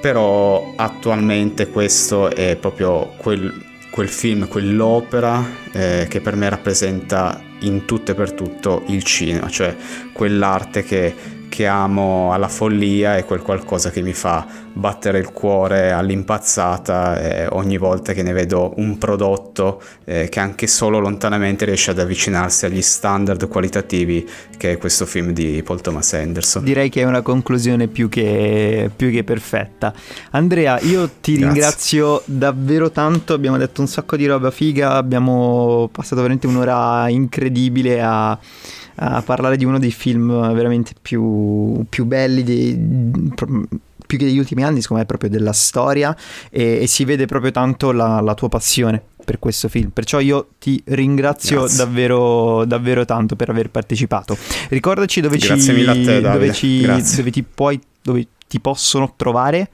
Però attualmente questo è proprio quel, quel film, quell'opera eh, che per me rappresenta in tutto e per tutto il cinema, cioè quell'arte che che amo alla follia è quel qualcosa che mi fa battere il cuore all'impazzata eh, ogni volta che ne vedo un prodotto eh, che anche solo lontanamente riesce ad avvicinarsi agli standard qualitativi che è questo film di Paul Thomas Anderson. Direi che è una conclusione più che, più che perfetta. Andrea, io ti Grazie. ringrazio davvero tanto, abbiamo detto un sacco di roba figa, abbiamo passato veramente un'ora incredibile a a parlare di uno dei film veramente più, più belli, dei, più che degli ultimi anni, secondo me, proprio della storia e, e si vede proprio tanto la, la, tua passione per questo film. Perciò io ti ringrazio davvero, davvero tanto per aver partecipato. Ricordaci dove ci, te, dove, ci dove ti puoi, dove ti possono trovare.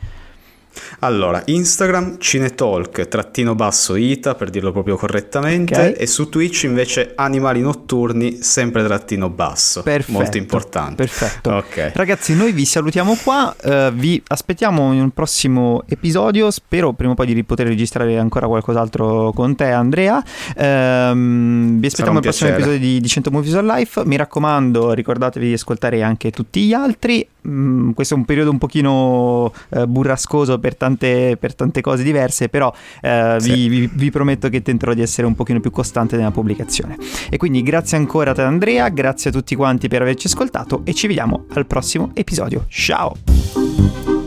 Allora, Instagram cinetalk trattino basso ita per dirlo proprio correttamente okay. e su Twitch invece animali notturni sempre trattino basso. Perfetto. Molto importante. Perfetto. Okay. Ragazzi, noi vi salutiamo qua, uh, vi aspettiamo in un prossimo episodio, spero prima o poi di poter registrare ancora qualcos'altro con te Andrea. Um, vi aspettiamo nel prossimo episodio di, di 100 Movies on Life, mi raccomando ricordatevi di ascoltare anche tutti gli altri. Mm, questo è un periodo un pochino uh, burrascoso per tante, per tante, cose diverse, però uh, sì. vi, vi, vi, prometto che tenterò di essere un pochino più costante nella pubblicazione. E quindi grazie ancora a te Andrea, grazie a tutti quanti per averci ascoltato e ci vediamo al prossimo episodio. Ciao!